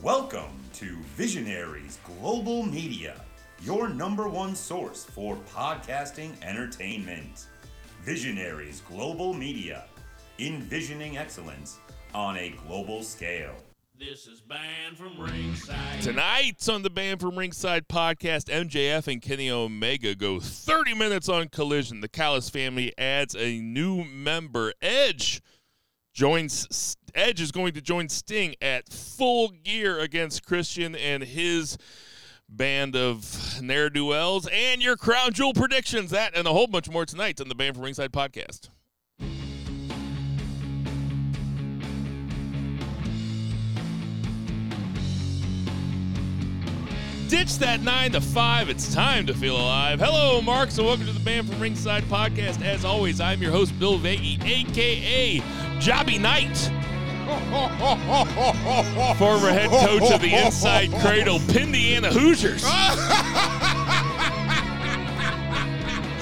Welcome to Visionaries Global Media, your number one source for podcasting entertainment. Visionaries Global Media, envisioning excellence on a global scale. This is Banned from Ringside. Tonight on the Banned from Ringside podcast, MJF and Kenny Omega go 30 minutes on Collision. The Callis family adds a new member. Edge joins. Edge is going to join Sting at full gear against Christian and his band of ne'er do wells. And your crown jewel predictions. That and a whole bunch more tonight on the Banned from Ringside podcast. Ditch that nine to five. It's time to feel alive. Hello, Mark. So welcome to the Banned from Ringside podcast. As always, I'm your host, Bill Vagey, aka Jobby Knight. Former head coach of the Inside Cradle Pindiana Hoosiers.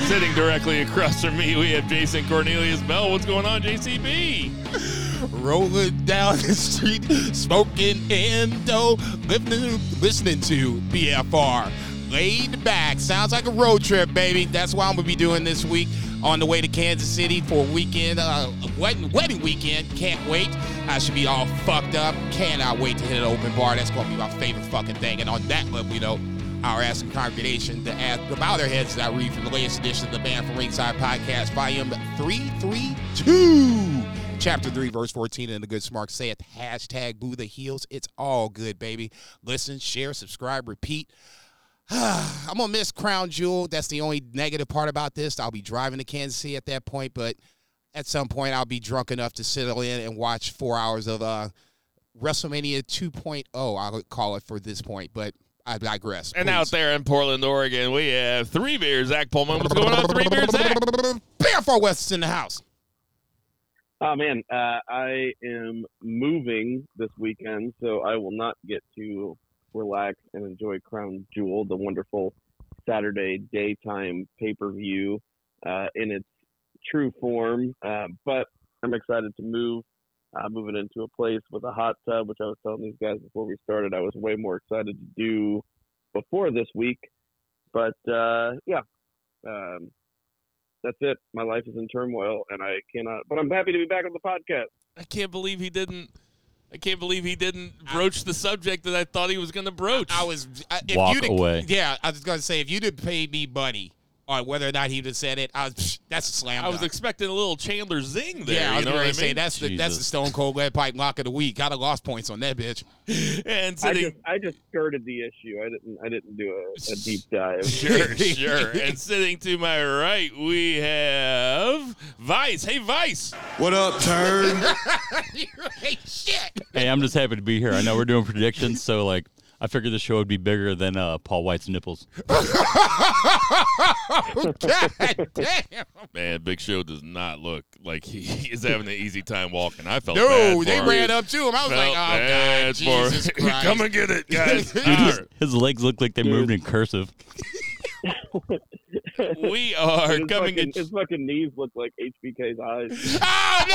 Sitting directly across from me, we have Jason Cornelius Bell. What's going on, JCB? rolling down the street, smoking endo, listening, listening to BFR. Laid back. Sounds like a road trip, baby. That's what I'm going to be doing this week on the way to Kansas City for a weekend, uh, wedding, wedding weekend. Can't wait. I should be all fucked up. Cannot wait to hit an open bar. That's going to be my favorite fucking thing. And on that level, you know, our asking congregation to ask bow their heads as I read from the latest edition of the Banned from Ringside podcast, volume 332 chapter 3, verse 14, and the good smart saith, hashtag boo the heels. It's all good, baby. Listen, share, subscribe, repeat. I'm gonna miss Crown Jewel. That's the only negative part about this. I'll be driving to Kansas City at that point, but at some point I'll be drunk enough to settle in and watch four hours of uh, WrestleMania 2.0. I'll call it for this point, but I digress. And Please. out there in Portland, Oregon, we have three beers. Zach Pullman, what's going on? Three beers, Zach. Bear Far West in the house. Oh man, uh, I am moving this weekend, so I will not get to relax and enjoy Crown Jewel, the wonderful Saturday daytime pay per view uh, in its true form. Uh, but I'm excited to move. Uh, moving into a place with a hot tub, which I was telling these guys before we started, I was way more excited to do before this week. But uh, yeah, um, that's it. My life is in turmoil, and I cannot. But I'm happy to be back on the podcast. I can't believe he didn't. I can't believe he didn't broach the subject that I thought he was going to broach. I was I- if Walk you'd away. Yeah, I was gonna say if you'd have paid me money on whether or not he'd have said it, I was psh, that's a slam. I was expecting a little Chandler zing there. yeah, I was you know what I to say mean? that's the that's the Stone Cold Lead Pipe Lock of the week. Got a lost points on that bitch. and I sitting. just I just skirted the issue. I didn't I didn't do a, a deep dive. Sure, sure. And sitting to my right, we have Vice. Hey, Vice. What up, turn? hey, shit. Hey, I'm just happy to be here. I know we're doing predictions, so like I figured the show would be bigger than uh, Paul White's nipples. God damn. Man, Big Show does not look like he is having an easy time walking. I felt No, bad they him. ran up to him. I was Felt like, oh god, bad for Jesus him. Christ. Come and get it, guys. Dude, his, his legs look like they moved in cursive. we are his, coming fucking, at his fucking knees look like HBK's eyes. oh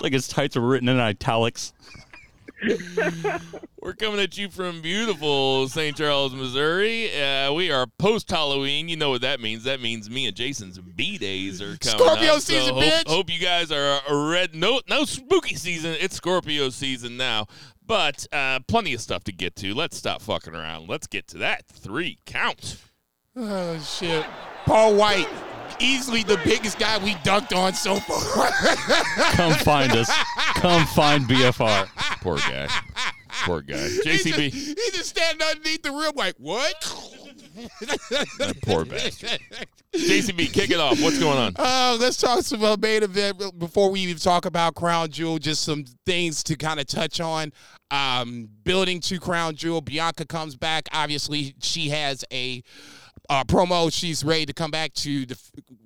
Like his tights are written in italics. We're coming at you from beautiful St. Charles, Missouri. Uh, we are post Halloween. You know what that means? That means me and Jason's B days are coming. Scorpio up. season, so hope, bitch. Hope you guys are uh, red. No, no spooky season. It's Scorpio season now. But uh, plenty of stuff to get to. Let's stop fucking around. Let's get to that three count. no. Oh shit. Paul White, easily the biggest guy we dunked on so far. Come find us. Come find BFR. Poor guy. Poor guy. He JCB. just, he just standing underneath the rim like, what? That poor bastard. JCB, kick it off. What's going on? Uh, let's talk some uh, main event before we even talk about Crown Jewel. Just some things to kind of touch on. Um, building to Crown Jewel. Bianca comes back. Obviously, she has a uh, promo. She's ready to come back to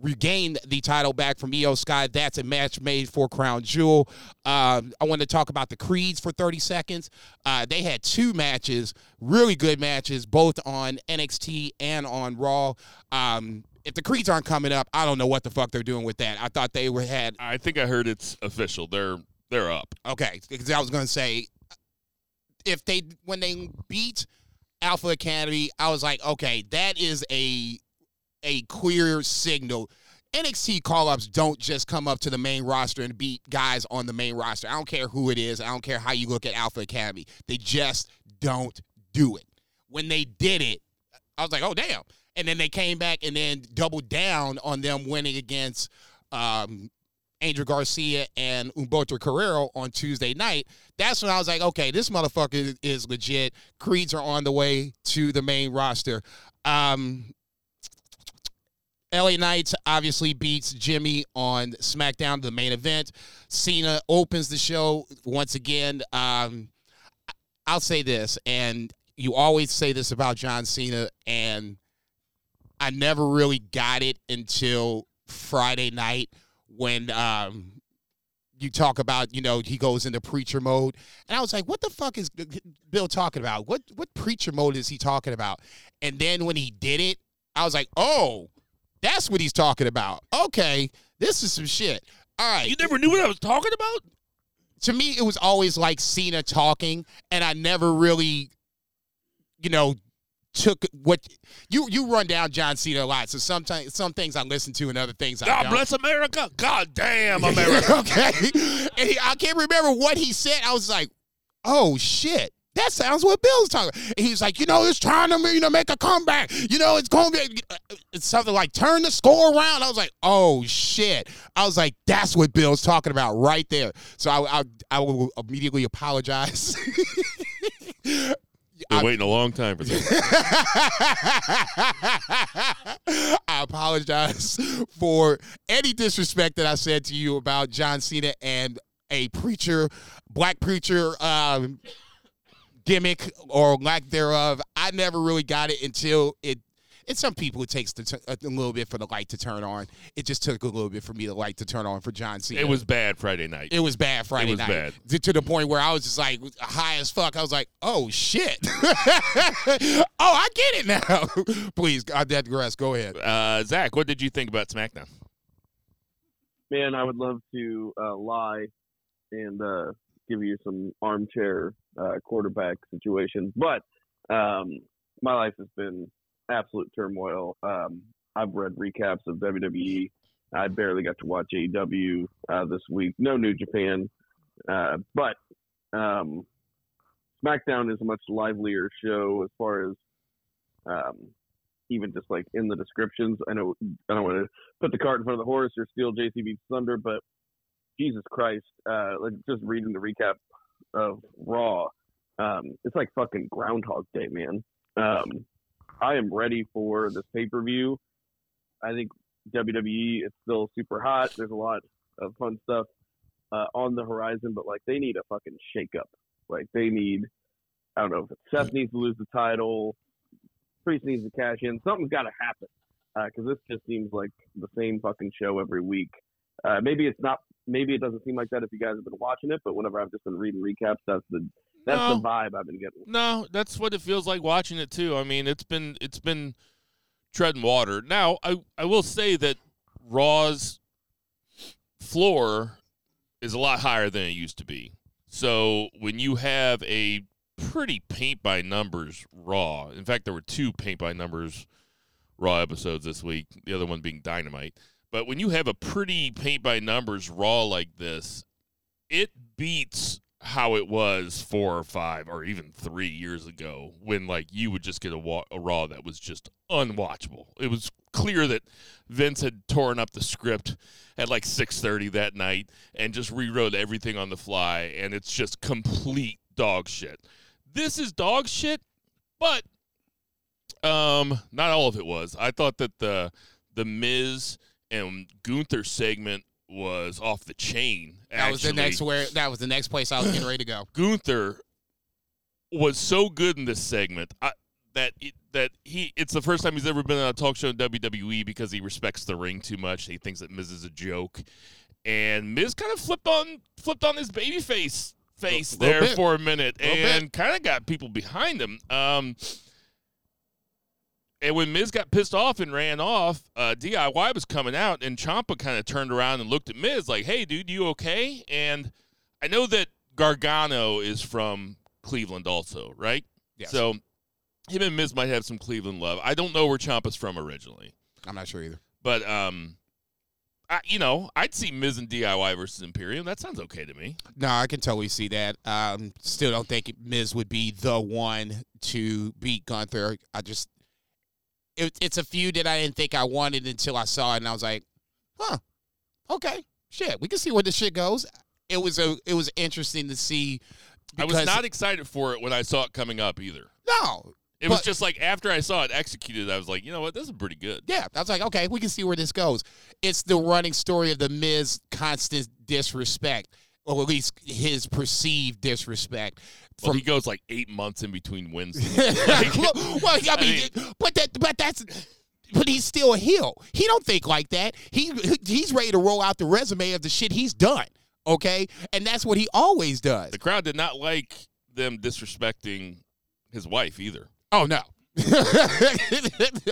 regain the title back from Iyo Sky. That's a match made for Crown Jewel. Um, I want to talk about the Creeds for 30 seconds. Uh, they had two matches, really good matches, both on NXT and on Raw. Um, if the Creeds aren't coming up, I don't know what the fuck they're doing with that. I thought they were had I think I heard it's official. They're They're up. Okay, because I was going to say, if they when they beat Alpha Academy, I was like, okay, that is a a clear signal. NXT call ups don't just come up to the main roster and beat guys on the main roster. I don't care who it is. I don't care how you look at Alpha Academy. They just don't do it. When they did it, I was like, oh damn. And then they came back and then doubled down on them winning against um, Angel Garza and Humberto Carrillo on Tuesday night. That's when I was like, okay, this motherfucker is legit. Creeds are on the way to the main roster. Um, LA Knights obviously beats Jimmy on SmackDown, the main event. Cena opens the show once again. Um, I'll say this, and you always say this about John Cena, and I never really got it until Friday night when um, you talk about, you know, he goes into preacher mode. And I was like, what the fuck is Bill talking about? What what preacher mode is he talking about? And then when he did it, I was like, oh, that's what he's talking about. Okay, this is some shit. All right. You never knew what I was talking about? to me, it was always like Cena talking, and I never really, you know, took what you you run down John Cena a lot. So sometimes some things I listen to and other things I God don't. bless America. God damn America. okay, and he, I can't remember what he said. I was like, oh shit. That sounds what Bill's talking. And he's like, you know, it's trying to you know make a comeback. You know, it's going to be it's something like turn the score around. I was like, oh shit. I was like, that's what Bill's talking about right there. So I I, I will immediately apologize. Been I- waiting a long time for this. I apologize for any disrespect that I said to you about John Cena and a preacher, black preacher um, gimmick or lack thereof. I never really got it until it. And some people it takes to t- a little bit for the light to turn on. It just took a little bit for me the light to turn on for John Cena. It was bad Friday night. It was bad Friday was night. bad. To, to the point where I was just like high as fuck. I was like, oh shit. oh, I get it now. Please, I digress. Go ahead. Uh, Zach, what did you think about SmackDown? Man, I would love to uh, lie and uh, give you some armchair uh, quarterback situations, but um, my life has been absolute turmoil. Um, I've read recaps of WWE. I barely got to watch AEW uh, this week. No New Japan, uh, but um, SmackDown is a much livelier show as far as um, even just like in the descriptions. I know I don't want to put the cart in front of the horse or steal JCB's thunder, but Jesus Christ, uh, like just reading the recap of Raw, um, it's like fucking Groundhog Day, man. Um, I am ready for this pay per view. I think WWE is still super hot. There's a lot of fun stuff uh, on the horizon, but like they need a fucking shake up. Like they need, I don't know if Seth needs to lose the title, Priest needs to cash in. Something's got to happen because this just seems like the same fucking show every week. Uh, maybe it's not. Maybe it doesn't seem like that if you guys have been watching it, but whenever I've just been reading recaps, that's the that's No. the vibe I've been getting. No, that's what it feels like watching it too. I mean, it's been it's been treading water. Now, I I will say that Raw's floor is a lot higher than it used to be. So when you have a pretty paint by numbers Raw, in fact, there were two paint by numbers Raw episodes this week. The other one being Dynamite. But when you have a pretty paint by numbers Raw like this, it beats how it was four or five or even three years ago when like you would just get a, wa- a raw that was just unwatchable. It was clear that vince had torn up the script at like 6.30 that night and just rewrote everything on the fly and it's just complete dog shit. This is dog shit but um not all of it was. I thought that the the miz and gunther segment was off the chain That was the next where. That was the next place I was getting ready to go. Gunther was so good in this segment I, that it, that he it's the first time he's ever been on a talk show in WWE because he respects the ring too much. He thinks that Miz is a joke, and Miz kind of flipped on flipped on his baby face face Little there bit. for a minute Little and kind of got people behind him. Um, and when Miz got pissed off and ran off, uh, DIY was coming out, and Ciampa kind of turned around and looked at Miz like, "Hey, dude, you okay?" And I know that Gargano is from Cleveland, also, right? Yes. So him and Miz might have some Cleveland love. I don't know where Ciampa's from originally, I'm not sure either. but um, I, you know, I'd see Miz and DIY versus Imperium. That sounds okay to me. No, I can totally see that. Um, still don't think Miz would be the one to beat Gunther. I just, it, it's a few that I didn't think I wanted until I saw it, and I was like, huh, okay, shit, we can see where this shit goes. It was a, it was interesting to see. I was not excited for it when I saw it coming up either. No, It was just like after I saw it executed, I was like, you know what, this is pretty good. Yeah, I was like, okay, we can see where this goes. It's the running story of the Miz constant disrespect, or at least his perceived disrespect. Well, From he goes like eight months in between wins. well, well, I mean, mean- but that, but that's, but he's still a heel. He don't think like that. He he's ready to roll out the resume of the shit he's done. Okay, and that's what he always does. the crowd did not like them disrespecting his wife either. Oh no.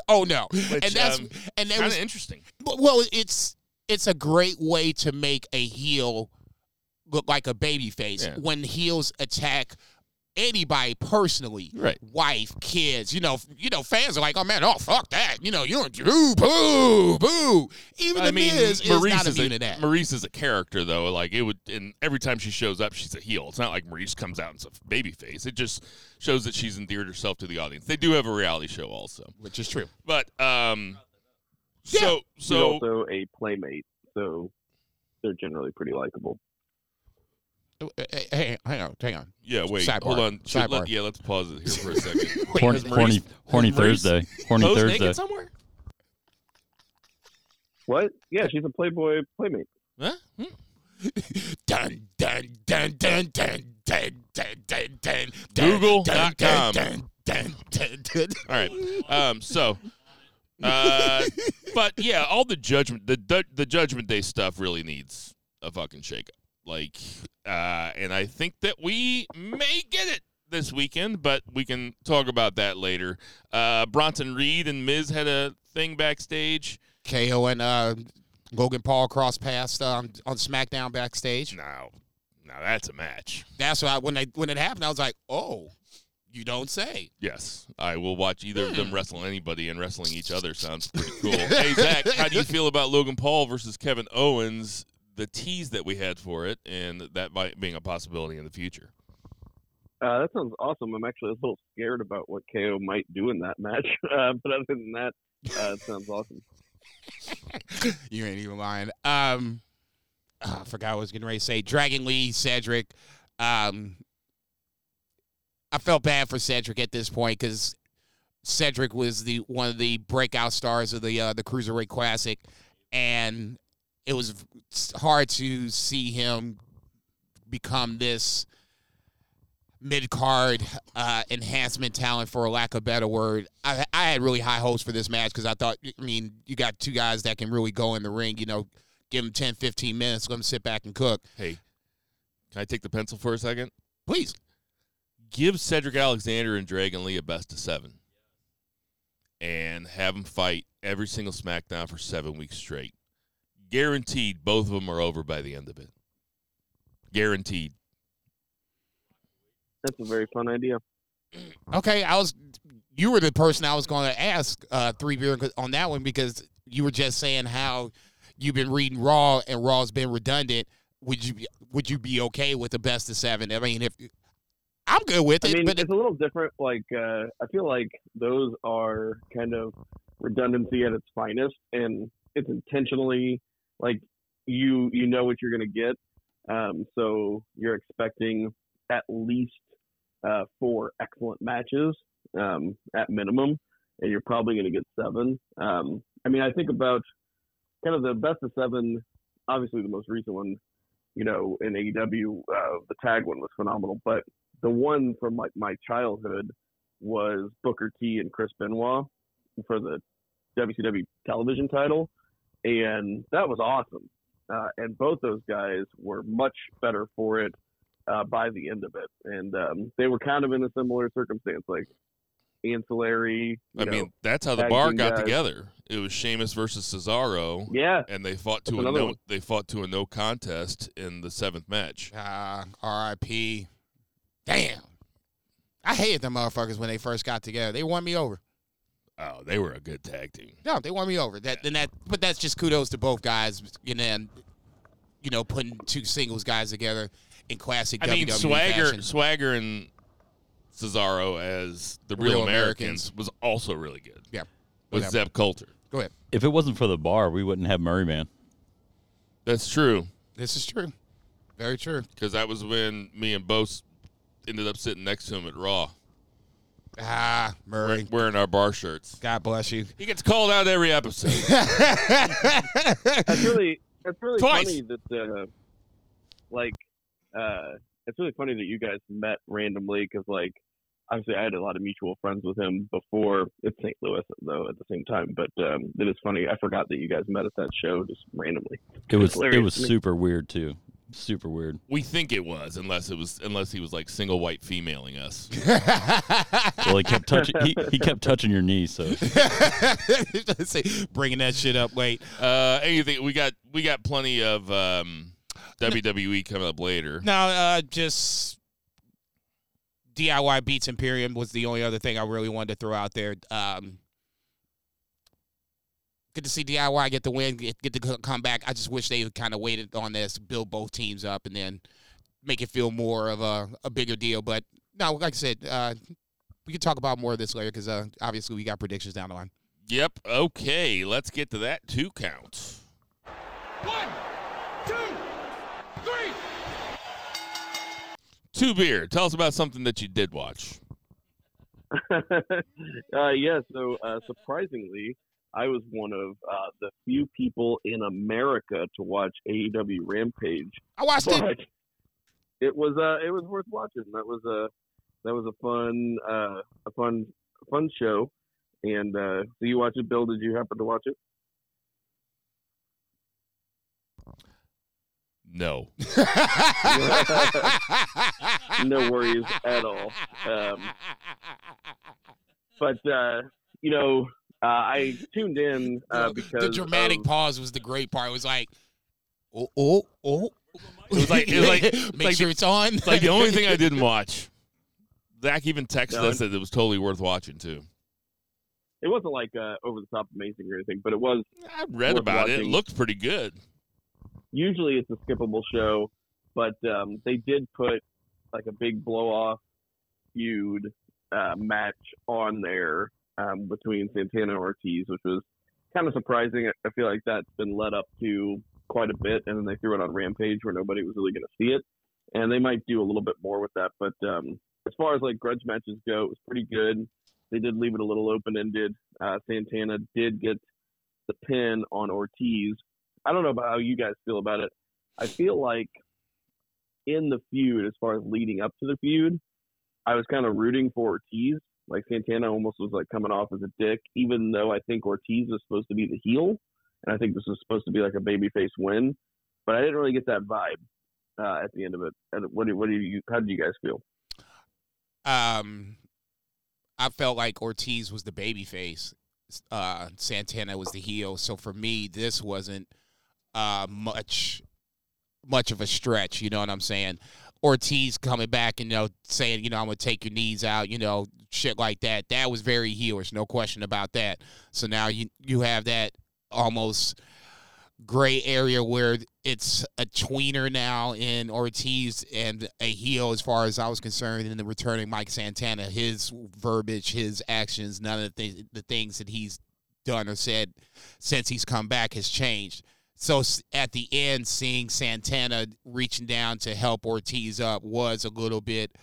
oh no. Which, and that's um, and Kind was interesting. well, it's it's a great way to make a heel look like a baby face Yeah. when heels attack anybody personally, Right. wife, kids. You know, you know, fans are like, oh man, oh fuck that. You know, you don't boo, boo, boo. Even I the mean, Miz is Maryse not is a, to that. Maryse is a character though. Like it would, and every time she shows up, she's a heel. It's not like Maryse comes out and a baby face. It just shows that she's endeared herself to the audience. They do have a reality show also, which is true. but um, Yeah. so He's so also a playmate, so they're generally pretty likable. Hey, hey, hang on, hang on. yeah. Wait, Sidebar. hold on. Should Sidebar. let, yeah, let's pause it here for a second. Horny, Has Maryse- horny, horny has Thursday. Horny Posed Thursday. naked somewhere? What? Yeah, she's a Playboy playmate. Huh? Hmm? Dun dun dun dun dun dun dun dun dun. Google dun, dot com. dun, dun, dun, dun. All right. Um. So, uh, but yeah, all the judgment, the the, the Judgment Day stuff really needs a fucking shakeup. Like, uh, and I think that we may get it this weekend, but we can talk about that later. Uh, Bronson Reed and Miz had a thing backstage. KO and uh, Logan Paul cross paths um, on SmackDown backstage. Now, now that's a match. That's why when they when it happened, I was like, oh, you don't say. Yes, I will watch either of Hmm. them wrestle anybody, and wrestling each other sounds pretty cool. hey Zach, how do you feel about Logan Paul versus Kevin Owens? The tease that we had for it, and that might being a possibility in the future. Uh, that sounds awesome. I'm actually a little scared about what KO might do in that match, uh, but other than that, uh, it sounds awesome. you ain't even lying. Um, oh, I forgot what I was getting ready to say. Dragon Lee, Cedric. Um, I felt bad for Cedric at this point because Cedric was the one of the breakout stars of the uh, the Cruiserweight Classic, and it was hard to see him become this mid card uh, enhancement talent, for a lack of a better word. I, I had really high hopes for this match because I thought, I mean, you got two guys that can really go in the ring, you know, give them 10, 15 minutes, let them sit back and cook. Hey, can I take the pencil for a second? Please. Give Cedric Alexander and Dragon Lee a best of seven, and have them fight every single SmackDown for seven weeks straight. Guaranteed, both of them are over by the end of it. Guaranteed. That's a very fun idea. Okay, I was, you were the person I was going to ask uh, three beer on that one because you were just saying how you've been reading Raw and Raw's been redundant. Would you be, would you be okay with the best of seven? I mean, if I'm good with I it, mean, but it's a little different. Like, uh, I feel like those are kind of redundancy at its finest, and it's intentionally like you you know what you're going to get, um, so you're expecting at least uh, four excellent matches um, at minimum, and you're probably going to get seven. Um, I mean, I think about kind of the best of seven. Obviously, the most recent one, you know, in AEW, uh, the tag one was phenomenal, but the one from like my childhood was Booker T and Chris Benoit for the WCW television title, and that was awesome. Uh, and both those guys were much better for it uh, by the end of it, and um, they were kind of in a similar circumstance. Like ancillary. I know, mean, that's how the bar got guys. together. It was Sheamus versus Cesaro, yeah, and they fought to That's a no. one. They fought to a no contest in the seventh match. Uh, R.I.P. Damn. I hated them motherfuckers when they first got together. They won me over. Oh, they were a good tag team. No, they won me over. That and that, but that's just kudos to both guys. You know, and, you know, putting two singles guys together in classic I mean, WWE Swagger, fashion. Swagger, and Cesaro as the Real, Real Americans, Americans. was also really good Yeah. with Whatever. Zeb Colter. Go ahead. If it wasn't for the bar, we wouldn't have Murray Man. That's true This is true. Very true. because that was when me and Bose ended up sitting next to him at Raw, Ah, Murray. wearing our bar shirts. God bless you. He gets called out every episode. that's really that's really Twice. funny that uh, like uh, it's really funny that you guys met randomly because like obviously I had a lot of mutual friends with him before it's St. Louis though at the same time, but um, it is funny. I forgot that you guys met at that show just randomly. It was it was to me. super weird too. Super weird. we think it was, unless it was, unless he was like single white femaling us. Well, he kept touching. He, he kept touching your knee. So Say, Bringing that shit up Wait, Uh, anything we got? We got plenty of um, WWE coming up later. No, uh, just DIY Beats Imperium was the only other thing I really wanted to throw out there. Um, good to see DIY get the win, get, get the co- comeback. I just wish they had kind of waited on this, build both teams up, and then make it feel more of a, a bigger deal. But no, like I said, uh, we can talk about more of this later because uh, obviously we got predictions down the line. Yep. Okay, let's get to that two count. One, two, three. Two beer. Tell us about something that you did watch. uh, yeah, so uh, surprisingly, I was one of uh, the few people in America to watch AEW Rampage, I watched it. but it was uh, it was worth watching. That was a that was a fun uh, a fun fun show. And uh, so you watch it, Bill? Did you happen to watch it? No. no worries at all. Um, but uh, you know, uh, I tuned in uh, because the dramatic of- pause was the great part. It was like, oh, oh, oh. It was like- it was like- make like sure the- it's on. It's like the only thing I didn't watch. Zach even texted No, us that it was totally worth watching too. it wasn't like uh, over the top amazing or anything, but it was I read Worth about it. It looked pretty good. usually it's a skippable show, but um, they did put like a big blow off feud uh, match on there um, between Santana and Ortiz, which was kind of surprising. I- feel like that's been led up to quite a bit, and then they threw it on Rampage where nobody was really going to see it, and they might do a little bit more with that. But um, as far as like grudge matches go, it was pretty good. They did leave it a little open ended. Uh, Santana did get the pin on Ortiz. I don't know about how you guys feel about it. I feel like in the feud, as far as leading up to the feud, I was kind of rooting for Ortiz. Like Santana almost was like coming off as a dick, even though I think Ortiz was supposed to be the heel, and I think this was supposed to be like a babyface win. But I didn't really get that vibe uh, at the end of it. And what do, what do you? How did you guys feel? um, I felt like Ortiz was the baby face. Uh, Santana was the heel. So for me, this wasn't uh, much much of a stretch. You know what I'm saying? Ortiz coming back and you know saying, you know, I'm gonna take your knees out, you know, shit like that. That was very heelish, no question about that. So now you you have that almost gray area where it's a tweener now in Ortiz and a heel as far as I was concerned in the returning Mike Santana. His verbiage, his actions, none of the, th- the things that he's done or said since he's come back has changed. So at the end, seeing Santana reaching down to help Ortiz up was a little bit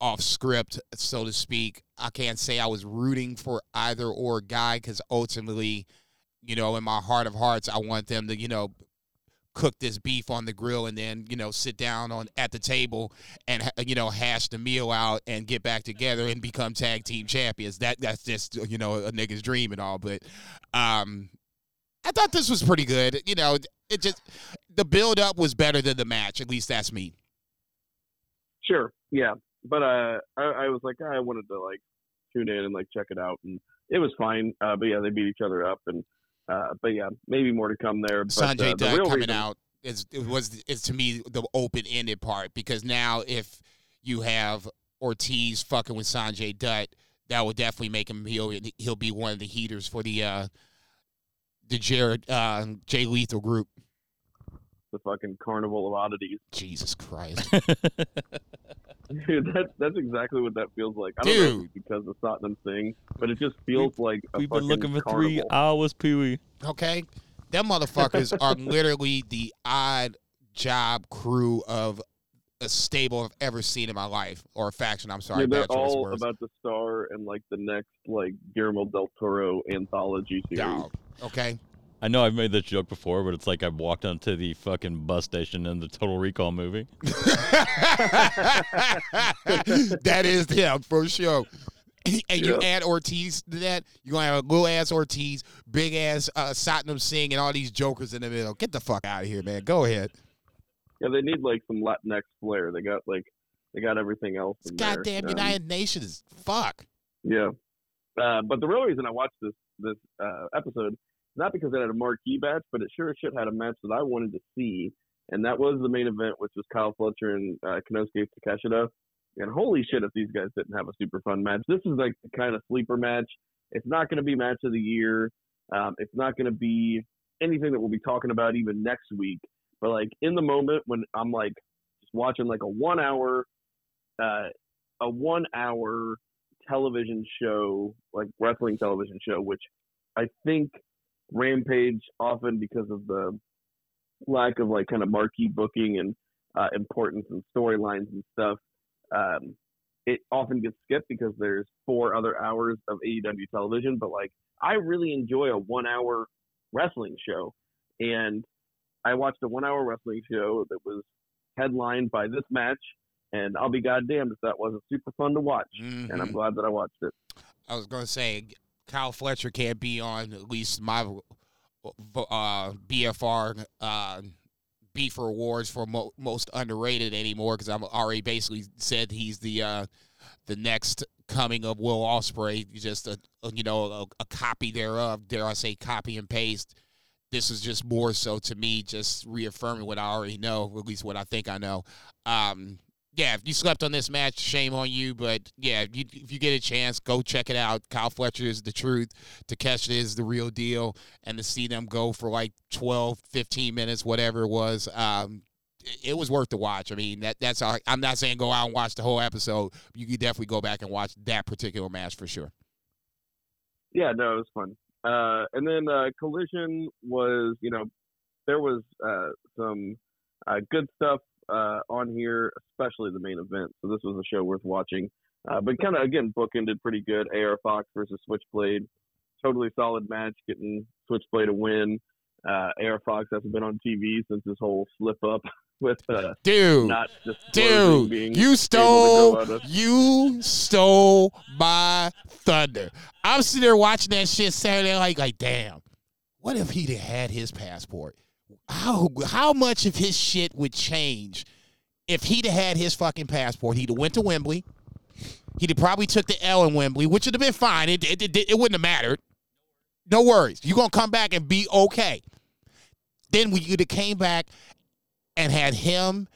off script, so to speak. I can't say I was rooting for either or guy because ultimately, you know, in my heart of hearts, I want them to, you know, cook this beef on the grill and then, you know, sit down on at the table and you know hash the meal out and get back together and become tag team champions. That that's just you know a nigga's dream and all, but um I thought this was pretty good. You know, it just the build up was better than the match. At least that's me. Sure, yeah, but uh, I, I was like, I wanted to like tune in and like check it out, and it was fine. Uh, but yeah, they beat each other up, and uh, but yeah, maybe more to come there. But, Sanjay uh, the Dutt coming reason- out is it was is to me the open ended part because now if you have Ortiz fucking with Sanjay Dutt, that will definitely make him he'll he'll be one of the heaters for the uh the Jared uh Jay Lethal group. the fucking carnival of oddities. Jesus Christ. Dude, that, that's exactly what that feels like. I don't know if Dude. it's because of Satnam thing, but it just feels like a We've been looking for carnival. three hours, Pee Wee. Okay? Them motherfuckers are literally the odd job crew of a stable I've ever seen in my life. Or a faction, I'm sorry. yeah, they're bad choice of all words. about the star and like the next like Guillermo del Toro anthology series. Dog. Okay? I know I've made this joke before, but it's like I've walked onto the fucking bus station in the Total Recall movie. that is them for sure. And you Yeah. add Ortiz to that, you're gonna have a little ass Ortiz, big ass uh, Satnam Singh, and all these jokers in the middle. Get the fuck out of here, man. Go ahead. Yeah, they need like some Latinx flair. They got like they got everything else. It's in there. goddamn Um, United Nations. Fuck. Yeah. Uh, but the real reason I watched this this uh, episode not because it had a marquee match, but it sure as shit had a match that I wanted to see, and that was the main event, which was Kyle Fletcher and uh, Konosuke Takeshita. And holy shit, if these guys didn't have a super fun match! This is like the kind of sleeper match. It's not going to be match of the year. Um, it's not going to be anything that we'll be talking about even next week. But like in the moment when I'm like just watching like a one hour, uh, a one hour television show, like wrestling television show, which I think Rampage often because of the lack of like kind of marquee booking and uh, importance and storylines and stuff, um, it often gets skipped because there's four other hours of AEW television. But like, I really enjoy a one hour wrestling show, and I watched a one hour wrestling show that was headlined by this match. And I'll be goddamned if that wasn't super fun to watch. And I'm Mhm. glad that I watched it. I was gonna say Kyle Fletcher can't be on at least my uh, BFR uh, B for awards for mo- most underrated anymore because I'm already basically said he's the uh, the next coming of Will Ospreay, just a, a you know a, a copy thereof. Dare I say, copy and paste. This is just more so to me, just reaffirming what I already know, at least what I think I know. Um, yeah, if you slept on this match, shame on you. But yeah, if you, if you get a chance, go check it out. Kyle Fletcher is the truth. Takeshita is the real deal. And to see them go for like 12, 15 minutes, whatever it was, um, it, it was worth the watch. I mean, that that's all. I'm not saying go out and watch the whole episode. You can definitely go back and watch that particular match for sure. yeah, no, it was fun. Uh, and then uh, Collision was, you know, there was uh, some uh, good stuff uh, on here, especially the main event. So this was a show worth watching. Uh, but kind of again, bookended pretty good. AR Fox versus Switchblade, totally solid match, getting Switchblade a win. Uh, AR Fox hasn't been on TV since his whole slip up with uh, Dude. Dude, being you stole you stole my thunder. I'm sitting there watching that shit Saturday, like, like, damn. What if he'd had his passport? How how much of his shit would change if he'd have had his fucking passport? He'd have went to Wembley. He'd have probably took the L in Wembley, which would have been fine. It, it, it, it wouldn't have mattered. No worries. You're gonna come back and be okay. Then we could have came back and had him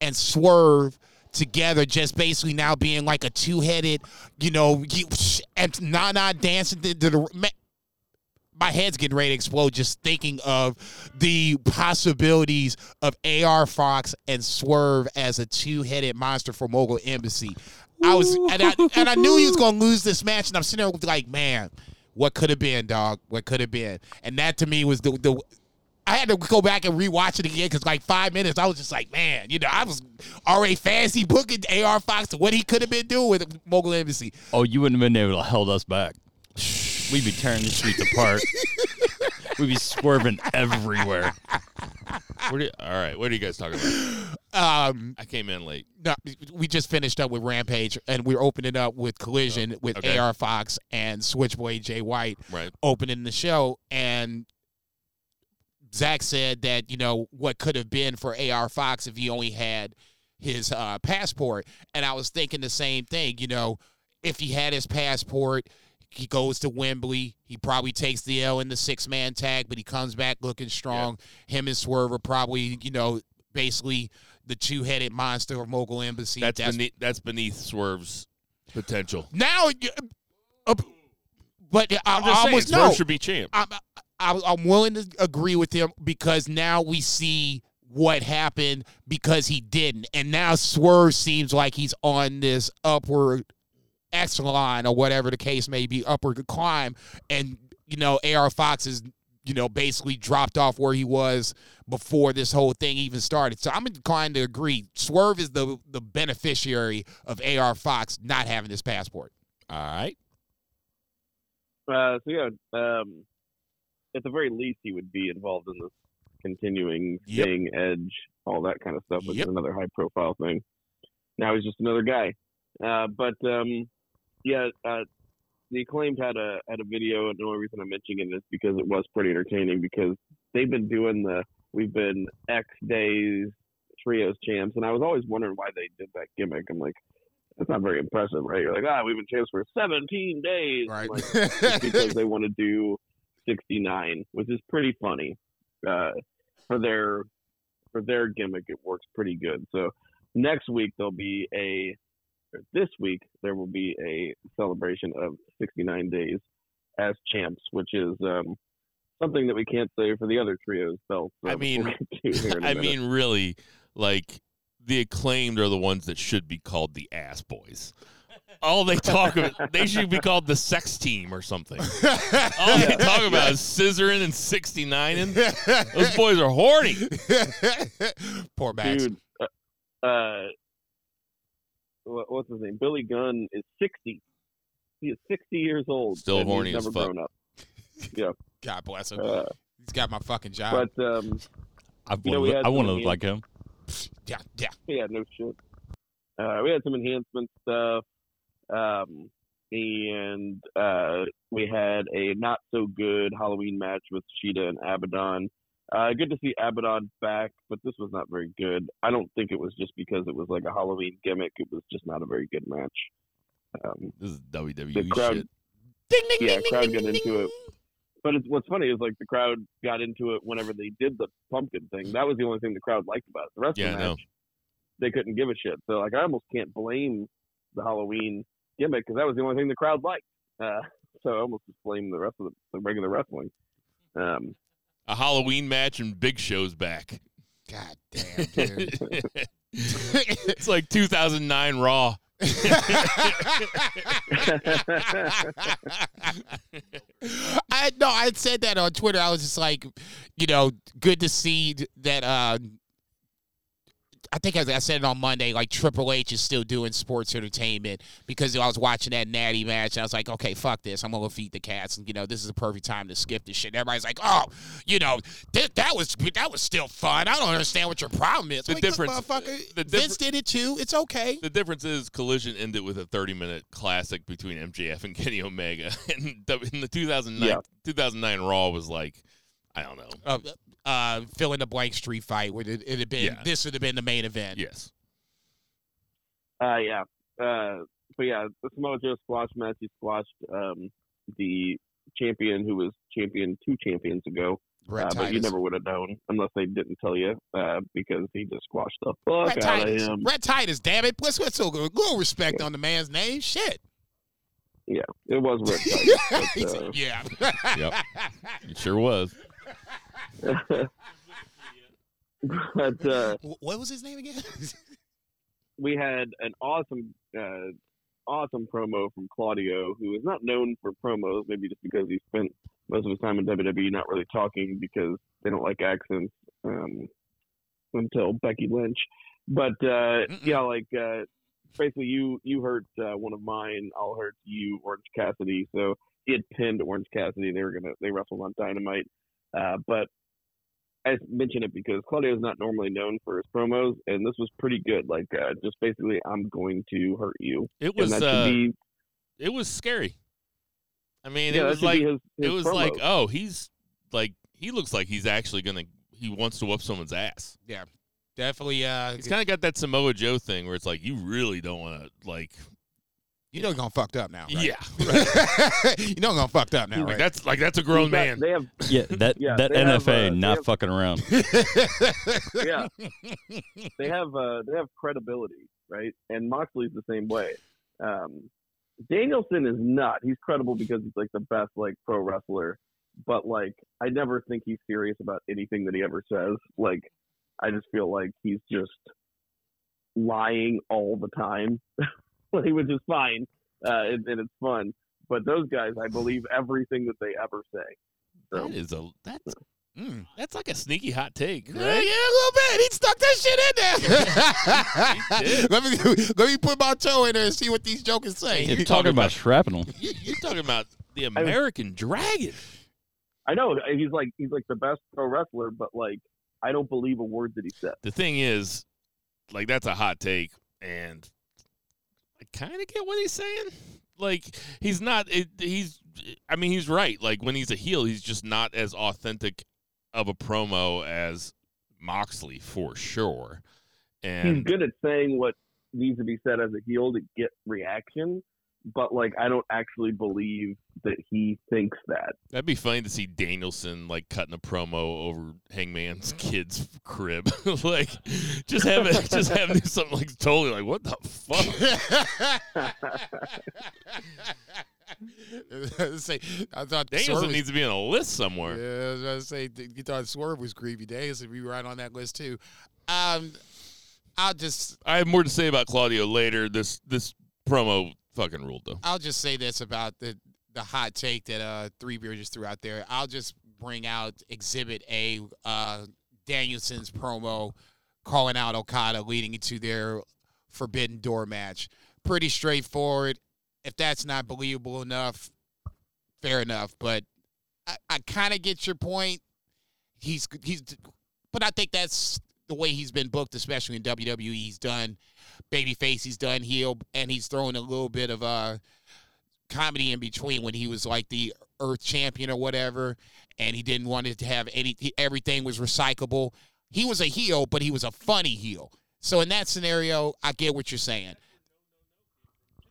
and Swerve together, just basically now being like a two headed, you know, you, and Nana dancing to, to the. My head's getting ready to explode just thinking of the possibilities of AR Fox and Swerve as a two headed monster for Mogul Embassy. I was, and I, and I knew he was going to lose this match, and I'm sitting there like, man, what could have been, dog? What could have been? And that to me was the the I had to go back and rewatch it again because like five minutes, I was just like, man, you know, I was already fancy booking AR Fox to what he could have been doing with Mogul Embassy. Oh, you wouldn't have been able to hold us back. We'd be tearing the streets apart. We'd be swerving everywhere. What do you, all right, what are you guys talking about? Um, I came in late. no, we just finished up with Rampage, and we're opening up with Collision with okay. AR Fox and Switchblade Jay White Right. opening the show, and Zach said that you know what could have been for AR Fox if he only had his uh, passport, and I was thinking the same thing. You know, if he had his passport, he goes to Wembley. He probably takes the L in the six man tag, but he comes back looking strong. Him and Swerve are probably, you know, basically the two headed monster of Mogul Embassy. That's beneath, that's beneath Swerve's potential. now, uh, but I, I'm I just saying, almost Swerve no. should be champ. I'm, I, I'm willing to agree with him because now we see what happened because he didn't, and now Swerve seems like he's on this upward echelon or whatever the case may be, upward climb, and you know AR Fox is you know basically dropped off where he was before this whole thing even started. So I'm inclined to agree. Swerve is the the beneficiary of AR Fox not having this passport. All right. Uh, so yeah, um, at the very least, he would be involved in this continuing Yep. staying edge, all that kind of stuff, which Yep. is another high profile thing. Now he's just another guy. Uh, but um, yeah, uh, the acclaimed had a had a video, and the only reason I'm mentioning it is because it was pretty entertaining because they've been doing the we've been X days trios champs, and I was always wondering why they did that gimmick. I'm like, that's not very impressive, right? You're like, ah, we've been champs for 17 days. Right. like, because they want to do 69, which is pretty funny. Uh, for their for their gimmick, it works pretty good. So next week there'll be a this week there will be a celebration of 69 days as champs, which is um, something that we can't say for the other trios belts. I uh, mean- we'll get to here in a I minute. mean, really, like the acclaimed are the ones that should be called the ass boys. All they talk about, they should be called the sex team or something. All they talk about is scissoring and 69ing. Those boys are horny. Poor Max. dude. Uh, uh, what, what's his name? Billy Gunn is sixty. He is sixty years old. Still and he's horny as never fuck. grown up. Yeah, God bless him. uh, He's got my fucking job. but um, I You know, want I to look like him. yeah, yeah. yeah, no shit. Uh, we had some enhancement stuff, um, and uh, we had a not so good Halloween match with Shida and Abaddon. Uh, good to see Abaddon back, but this was not very good. I don't think it was just because it was like a Halloween gimmick. It was just not a very good match. Um, This is WWE the crowd, shit. Ding, ding, yeah, ding, crowd got into it. But it's, what's funny is like the crowd got into it whenever they did the pumpkin thing. That was the only thing the crowd liked about it. The rest Yeah, of the match, they couldn't give a shit. So like, I almost can't blame the Halloween gimmick because that was the only thing the crowd liked. Uh, so I almost just blame the rest of the, the regular wrestling. Um, A Halloween match and Big Show's back. God damn, dude. it's like 2009 Raw. I no, I said that on Twitter. I was just like, you know, good to see that. Uh, I think I, I said it on Monday. Like Triple H is still doing sports entertainment because I was watching that Natty match. And I was like, okay, fuck this. I'm gonna go feed the cats. And you know, this is the perfect time to skip this shit. And everybody's like, oh, you know, th- that was that was still fun. I don't understand what your problem is. The like, difference- motherfucker. the Vince did it too. It's okay. The difference is Collision ended with a 30 minute classic between MJF and Kenny Omega. And the, in the 2009 Yeah. 2009 Raw was like, I don't know. uh, uh, fill in the blank street fight where it, it had been Yeah. this would have been the main event. Yes. Uh, yeah. Uh, but yeah, the Samoa Joe squash match, he squashed um, the champion who was champion two champions ago. Red Uh, but you never would have known unless they didn't tell you uh, because he just squashed the fuck Red out of him. Red Titus, damn it. Let's let's a little respect on the man's name. Shit. Yeah, it was Red Titus. But, uh, yeah. Yep. It sure was. but uh, what was his name again? we had an awesome, uh, awesome promo from Claudio, who is not known for promos, maybe just because he spent most of his time in WWE not really talking because they don't like accents um, until Becky Lynch. But uh, yeah, like uh, basically, you you hurt uh, one of mine, I'll hurt you, Orange Cassidy. So he had pinned Orange Cassidy. They were gonna they wrestled on Dynamite, uh, but I mention it because Claudio is not normally known for his promos, and this was pretty good. Like, uh, just basically, I'm going to hurt you, It was uh, be it was scary. I mean, yeah, it was like his, his it was promos. like, oh, he's like he looks like he's actually gonna he wants to whoop someone's ass. Yeah, definitely uh He's kind of got that Samoa Joe thing where it's like you really don't want to like You know, gonna fucked up now. Right? Yeah, you know, gonna fucked up now, like right? that's like that's a grown got- man. They have Yeah, that Yeah, that they have, NFA uh, not have- fucking around. yeah. they have uh, they have credibility, right? And Moxley's the same way. Um, Danielson is not. He's credible because he's like the best like pro wrestler, but like I never think he's serious about anything that he ever says. Like I just feel like he's just lying all the time, like, which is fine uh, and, and it's fun. But those guys, I believe everything that they ever say. So That is a that's mm, that's like a sneaky hot take, Yeah, right? yeah, a little bit. He stuck that shit in there. let me let me put my toe in there and see what these jokers say. You're talking about shrapnel. You, you're talking about the American Dragon. I know he's like he's like the best pro wrestler, but like I don't believe a word that he said. The thing is, like that's a hot take, and I kind of get what he's saying. Like he's not. It, he's. I mean, he's right. Like when he's a heel, he's just not as authentic of a promo as Moxley for sure. And He's good at saying what needs to be said as a heel to get reaction, but like I don't actually believe that he thinks that. that'd be funny to see Danielson like cutting a promo over Hangman's kid's crib. like just have it. Just have him something like totally like what the fuck. say, I thought Danielson Swerve- needs to be on a list somewhere. Yeah, I was about to say th- you thought Swerve was creepy. Danielson be right on that list too. Um, I'll just I have more to say about Claudio later. This this promo fucking ruled though. I'll just say this about the the hot take that uh three beer just threw out there. I'll just bring out Exhibit A, uh, Danielson's promo calling out Okada leading into their Forbidden Door match. Pretty straightforward. If that's not believable enough, fair enough. But I, I kind of get your point. He's he's, but I think that's the way he's been booked, especially in WWE. He's done babyface, he's done heel, and he's thrown a little bit of uh comedy in between when he was like the Earth champion or whatever, and he didn't want it to have any. Everything was recyclable. He was a heel, but he was a funny heel. So in that scenario, I get what you're saying.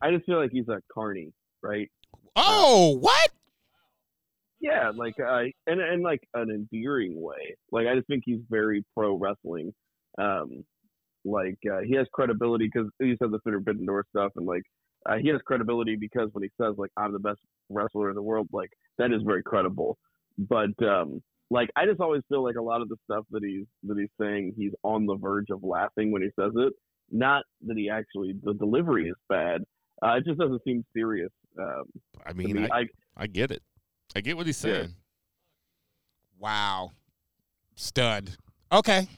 I just feel like he's a carny, right? Oh, what? Yeah, like uh, and and like an endearing way. Like I just think he's very pro wrestling. Um, like uh, he has credibility because he said the Forbidden Door stuff, and like uh, he has credibility because when he says like I'm the best wrestler in the world, like that is very credible. But um, like I just always feel like a lot of the stuff that he's that he's saying, he's on the verge of laughing when he says it. Not that he actually the delivery is bad. Uh, it just doesn't seem serious. Um, I mean, me. I, I, I get it. I get what he's Yeah. saying. Wow. Stunned. Okay.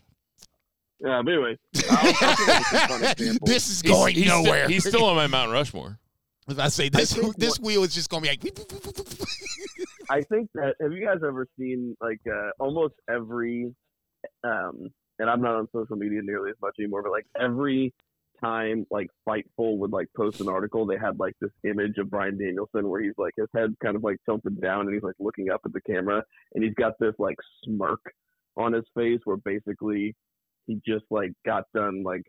Yeah, but anyway, I'll, I'll give you some fun examples. this is He's- going he's still- nowhere. he's still on my Mount Rushmore. As I say, this think this what- wheel is just gonna be like. I think that have you guys ever seen like uh, almost every, um, and I'm not on social media nearly as much anymore, but like every time like Fightful would like post an article, they had like this image of Bryan Danielson where he's like his head kind of like tilted down and he's like looking up at the camera and he's got this like smirk on his face where basically he just like got done like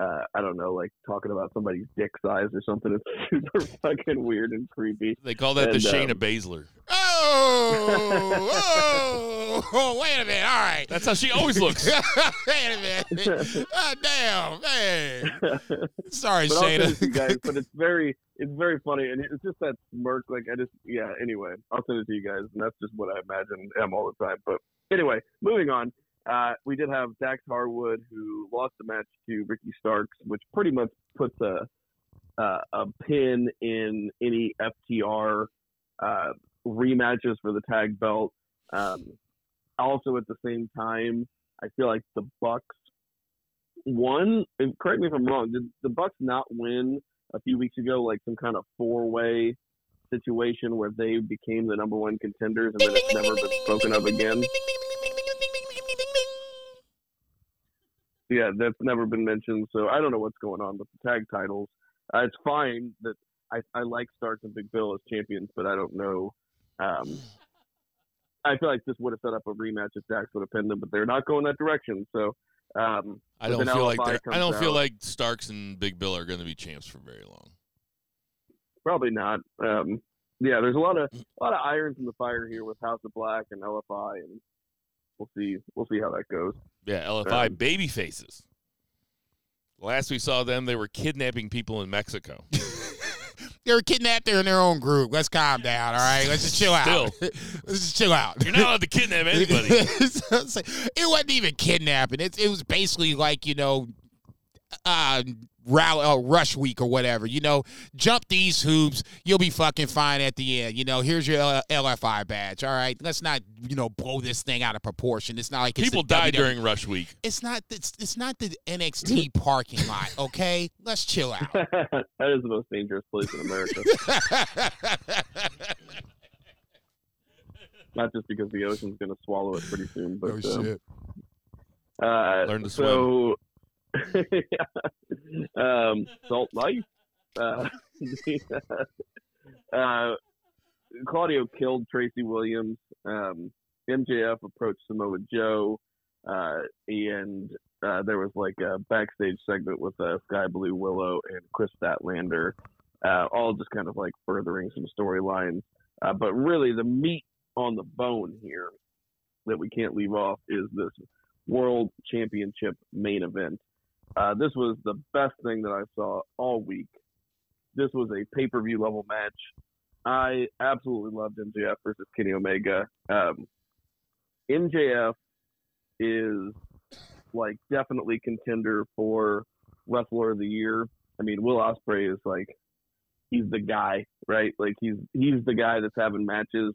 uh, I don't know, like talking about somebody's dick size or something. It's super fucking weird and creepy. They call that the And, Shayna um, Baszler. Oh, oh, oh, wait a minute. All right. That's how she always looks. wait a minute. Oh, damn, man. Sorry, but I'll send it to you Shayna. guys. But it's very, it's very funny, and it's just that smirk. Like I just, yeah. Anyway, I'll send it to you guys, and that's just what I imagine him all the time. But anyway, moving on. Uh, we did have Dax Harwood who lost the match to Ricky Starks, which pretty much puts a uh, a pin in any FTR uh, rematches for the tag belt. Um, also, at the same time, I feel like the Bucks won. Correct me if I'm wrong. Did the Bucks not win a few weeks ago, like some kind of four way situation where they became the number one contenders and then it's never been spoken of again? Yeah, that's never been mentioned. So I don't know what's going on with the tag titles. Uh, it's fine that I, I like Starks and Big Bill as champions, but I don't know. Um, I feel like this would have set up a rematch if Dax would have pinned them, but they're not going that direction. So um, I don't feel like I don't feel like Starks and Big Bill are going to be champs for very long. probably not. Um, yeah, there's a lot of a lot of irons in the fire here with House of Black and LFI, and we'll see we'll see how that goes. Yeah, LFI Um, baby faces. Last we saw them, they were kidnapping people in Mexico. They were kidnapped. They're in their own group. Let's calm down. All right. Let's just chill out. Still. Let's just chill out. You're not allowed to kidnap anybody. So it's like- it wasn't even kidnapping. It, it was basically like you know, uh, rally, uh, rush week or whatever. You know, jump these hoops, you'll be fucking fine at the end. You know, here's your uh, LFI badge. All right, let's not you know blow this thing out of proportion. It's not like it's People die WWE. during Rush Week. It's not. It's, it's not the NXT parking lot. Okay, let's chill out. that is the most dangerous place in America. Not just because the ocean's going to swallow it pretty soon, but oh shit. Uh, Learn to so, um, salt life. Uh, uh, Claudio killed Tracy Williams. Um, MJF approached Samoa Joe, uh, and uh, there was like a backstage segment with uh, Skye Blue Willow and Kris Statlander, uh, all just kind of like furthering some storylines. But really, the meat on the bone here that we can't leave off is this World Championship main event. Uh, this was the best thing that I saw all week. This was a pay per view level match. I absolutely loved MJF versus Kenny Omega. Um, MJF is like definitely contender for Wrestler of the Year. I mean, Will Ospreay is like he's the guy, right? Like he's he's the guy that's having matches.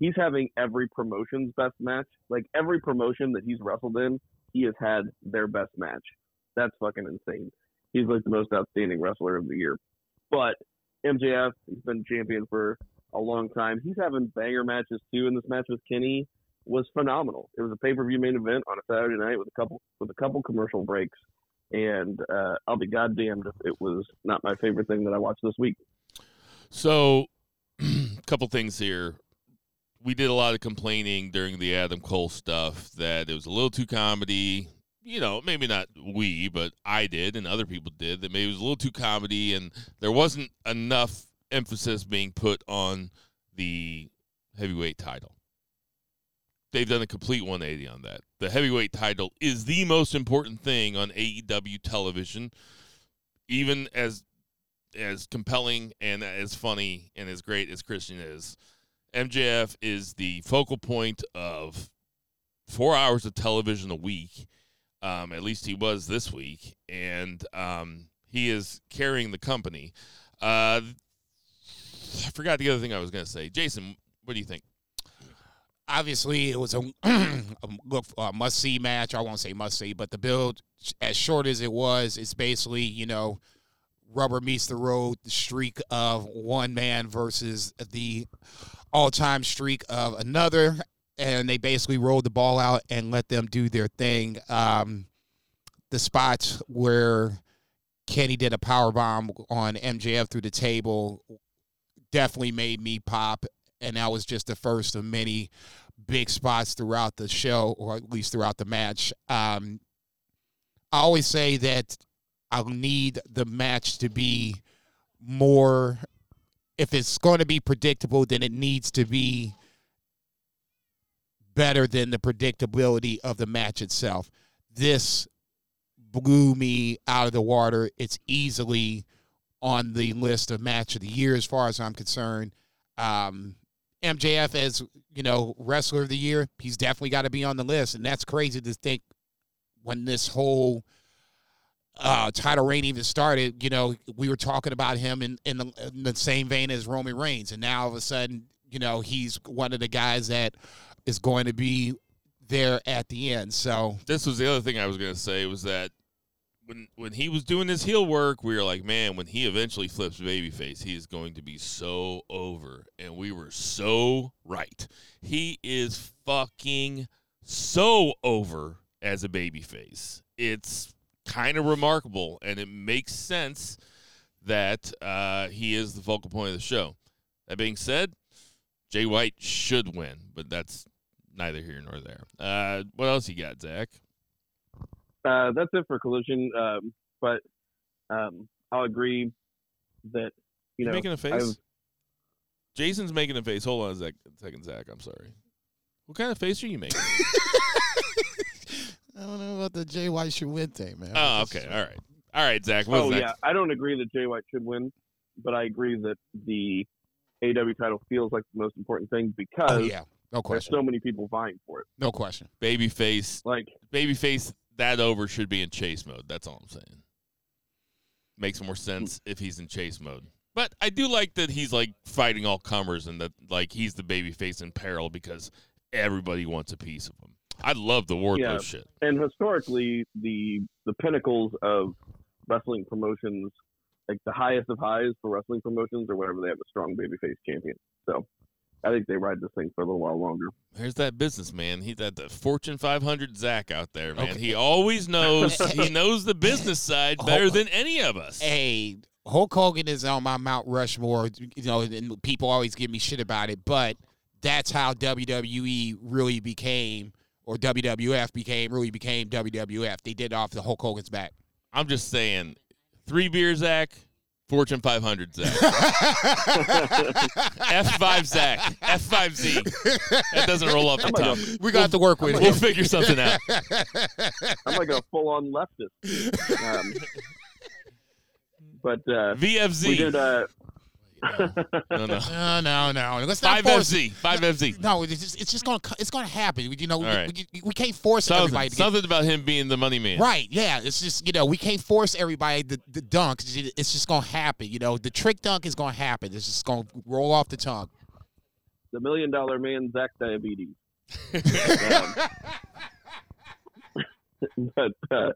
He's having every promotion's best match. Like every promotion that he's wrestled in, he has had their best match. That's fucking insane. He's like the most outstanding wrestler of the year. But MJF, he's been champion for a long time. He's having banger matches too, and this match with Kenny was phenomenal. It was a pay per view main event on a Saturday night with a couple with a couple commercial breaks, and uh, I'll be goddamned if it was not my favorite thing that I watched this week. So, a couple things here. We did a lot of complaining during the Adam Cole stuff that it was a little too comedy. You know, maybe not we, but I did, and other people did. That maybe it was a little too comedy, and there wasn't enough emphasis being put on the heavyweight title. They've done a complete 180 on that. The heavyweight title is the most important thing on AEW television, even as as compelling and as funny and as great as Christian is. MJF is the focal point of four hours of television a week. Um, at least he was this week, and um, he is carrying the company. Uh, I forgot the other thing I was going to say. Jason, what do you think? obviously it was a, a must see match. I won't say must see, but the build, as short as it was, it's basically you know rubber meets the road. The streak of one man versus the all time streak of another, and they basically rolled the ball out and let them do their thing. Um, the spots where Kenny did a power bomb on MJF through the table definitely made me pop and that was just the first of many big spots throughout the show, or at least throughout the match. Um, I always say that I'll need the match to be more. If it's going to be predictable, then it needs to be better than the predictability of the match itself. This blew me out of the water. It's easily on the list of match of the year as far as I'm concerned. Um, MJF as you know wrestler of the year, he's definitely got to be on the list, and that's crazy to think when this whole uh, title reign even started. You know, we were talking about him in in the, in the same vein as Roman Reigns, and now all of a sudden, you know, he's one of the guys that is going to be there at the end. So This was the other thing I was going to say was that when when he was doing his heel work, we were like, man, when he eventually flips babyface, he is going to be so over, and we were so right. He is fucking so over as a babyface. It's kind of remarkable, and it makes sense that uh, he is the focal point of the show. That being said, Jay White should win, but that's neither here nor there. Uh, what else you got, Zach? Uh, that's it for collision. Um, but um, I'll agree that you know, making a face? I've- Jason's making a face. Hold on a sec- second, Zach. I'm sorry. What kind of face are you making? I don't know about the Jay White should win thing, man. oh, okay. All right. All right, Zach. What's oh next? yeah, I don't agree that Jay White should win, but I agree that the AW title feels like the most important thing because Oh yeah, no there's question, so many people vying for it. no question. Babyface. Like Babyface. That over should be in chase mode. That's all I'm saying. Makes more sense if he's in chase mode. But I do like that he's like fighting all comers and that like he's the babyface in peril because everybody wants a piece of him. I love the Wardlow Yeah. shit. and historically the the pinnacles of wrestling promotions like the highest of highs for wrestling promotions or whatever, they have a strong babyface champion so i think they ride this thing for a little while longer There's that businessman. He's at the Fortune 500 Zach out there, man. Okay. He always knows. he knows the business side better than any of us. Hey, Hulk Hogan is on my Mount Rushmore. You know, and people always give me shit about it, but that's how WWE really became, or WWF became, really became WWF. They did it off the Hulk Hogan's back. I'm just saying, three beer Zach, Fortune 500 Zach, F5 Zach, F5Z. That doesn't roll off the I'm like tongue. a, we got to work with it We'll him. figure something out. i'm like a full-on leftist um, but uh we VFZ. did uh No, no. No, no, no. Let's not Five force FZ. Five FZ. No, it's just, it's just gonna it's gonna happen. You know, we, All right. we, we can't force Something, everybody to get something about him being the money man. Right, yeah. It's just, you know, we can't force everybody to, to dunk. It's it's just going to happen. You know, the trick dunk is going to happen. It's just going to roll off the tongue. the million dollar man zach diabetes um, but uh,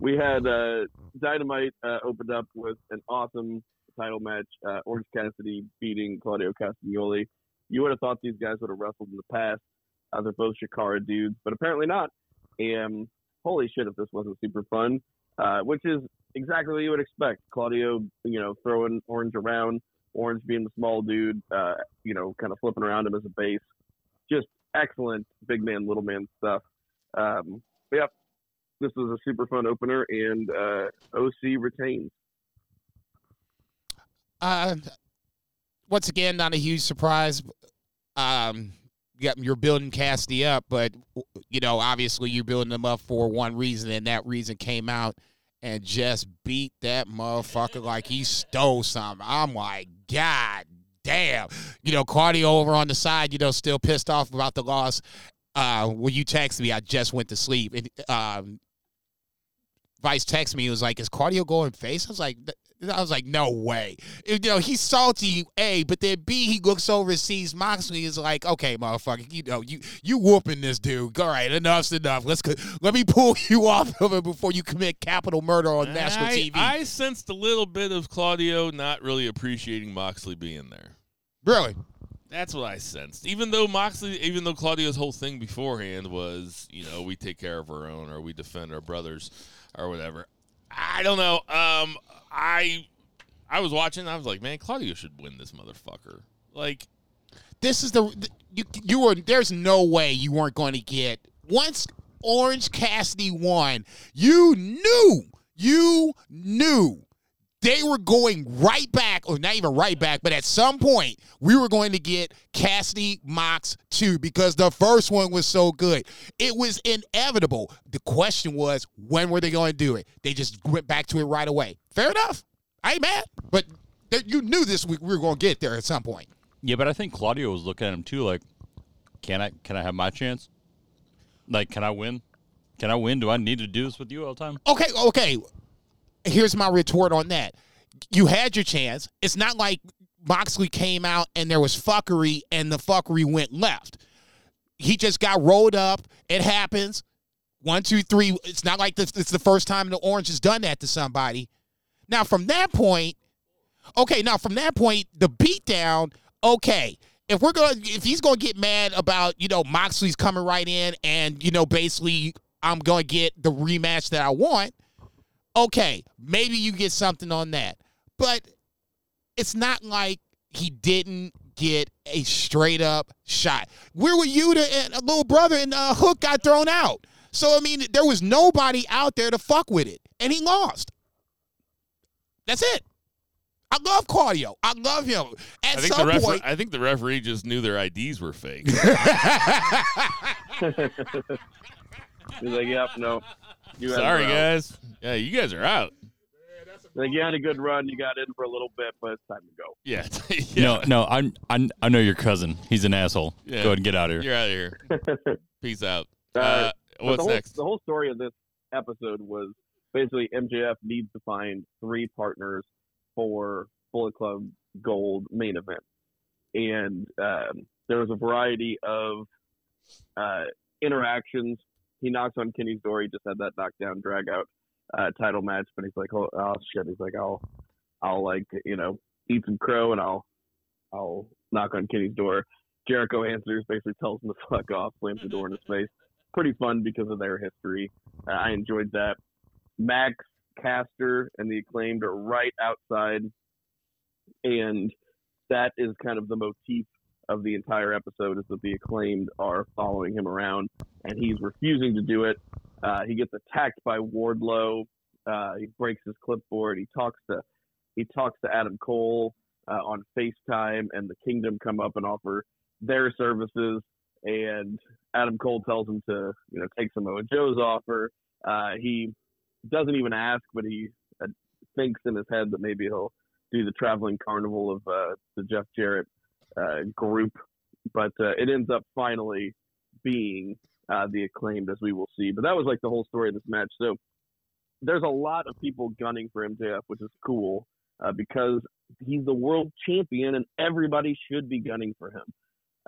we had uh, Dynamite uh, opened up with an awesome title match. Uh, Orange Cassidy beating Claudio Castagnoli. You would have thought these guys would have wrestled in the past. Uh, they're both Chikara dudes, but apparently not. And holy shit, if this wasn't super fun, uh, which is exactly what you would expect. Claudio, you know, throwing Orange around, Orange being the small dude, uh, you know, kind of flipping around him as a base. Just excellent big man, little man stuff. Um, yeah, this was a super fun opener, and uh, OC retains. Uh, once again, not a huge surprise. Um, you're building Cassidy up, but, you know, obviously you're building them up for one reason, and that reason came out and just beat that motherfucker like he stole something. I'm like, God damn. You know, Claudio over on the side, you know, still pissed off about the loss. Uh, when you text me, I just went to sleep. And um, Vice texted me. He was like, "Is cardio going face?" I was like, "I was like, no way." You know, he's salty, a, but then b, he looks over and sees Moxley. Is like, "Okay, motherfucker, you know, you you whooping this dude. All right, enough's enough. Let's let me pull you off of it before you commit capital murder on national I, TV." I sensed a little bit of Claudio not really appreciating Moxley being there. really? That's what I sensed. Even though Moxley, even though Claudio's whole thing beforehand was, you know, we take care of our own or we defend our brothers or whatever. I don't know. Um, I I was watching. I was like, man, Claudio should win this motherfucker. Like, this is the you you were there's no way you weren't going to get once Orange Cassidy won. You knew you knew they were going right back, or not even right back, but at some point we were going to get Cassidy Mox too because the first one was so good. It was inevitable. The question was when were they going to do it? They just went back to it right away. Fair enough. I ain't mad, but you knew this week we were going to get there at some point. Yeah, but I think Claudio was looking at him too, like, can I can I have my chance? Like, can I win? Can I win? Do I need to do this with you all the time? Okay, okay. Here's my retort on that. You had your chance. It's not like Moxley came out and there was fuckery and the fuckery went left. He just got rolled up. It happens. One, two, three. It's not like this, it's the first time the Orange has done that to somebody. Now, from that point, okay, now from that point, the beatdown, okay. If we're gonna if he's gonna get mad about, you know, Moxley's coming right in and, you know, basically I'm gonna get the rematch that I want, okay, maybe you get something on that. But it's not like he didn't get a straight up shot. Where were you to and a little brother and uh, Hook got thrown out? So I mean, there was nobody out there to fuck with it, and he lost. That's it. I love cardio. I love him. At I think the some point, I think the referee just knew their IDs were fake. He's like, yep, no. You Sorry, guys. Yeah, you guys are out. Like, you had a good run. You got in for a little bit, but it's time to go. Yeah. yeah. No, no, I'm, I'm, I know your cousin. He's an asshole. Yeah. Go ahead and get out of here. You're out of here. Peace out. Uh, Uh, what's the whole, next? The whole story of this episode was basically MJF needs to find three partners for Bullet Club Gold main event, and um, there was a variety of uh, interactions. He knocks on Kenny's door. He just had that knockdown drag out uh, title match, but he's like, oh, oh shit. He's like, I'll, I'll like you know eat some crow and I'll, I'll knock on Kenny's door. Jericho answers, basically tells him to fuck off, slams the door in his face pretty fun because of their history. Uh, I enjoyed that. Max Caster and the acclaimed are right outside, and that is kind of the motif of the entire episode is that the acclaimed are following him around, and he's refusing to do it. Uh, he gets attacked by Wardlow. Uh, he breaks his clipboard. He talks to he talks to Adam Cole uh, on FaceTime, and the Kingdom come up and offer their services. And Adam Cole tells him to, you know, take Samoa Joe's offer. Uh, he doesn't even ask, but he uh, thinks in his head that maybe he'll do the traveling carnival of uh, the Jeff Jarrett uh, group. But uh, it ends up finally being uh, the acclaimed, as we will see. But that was like the whole story of this match. So there's a lot of people gunning for MJF, which is cool uh, because he's the world champion and everybody should be gunning for him.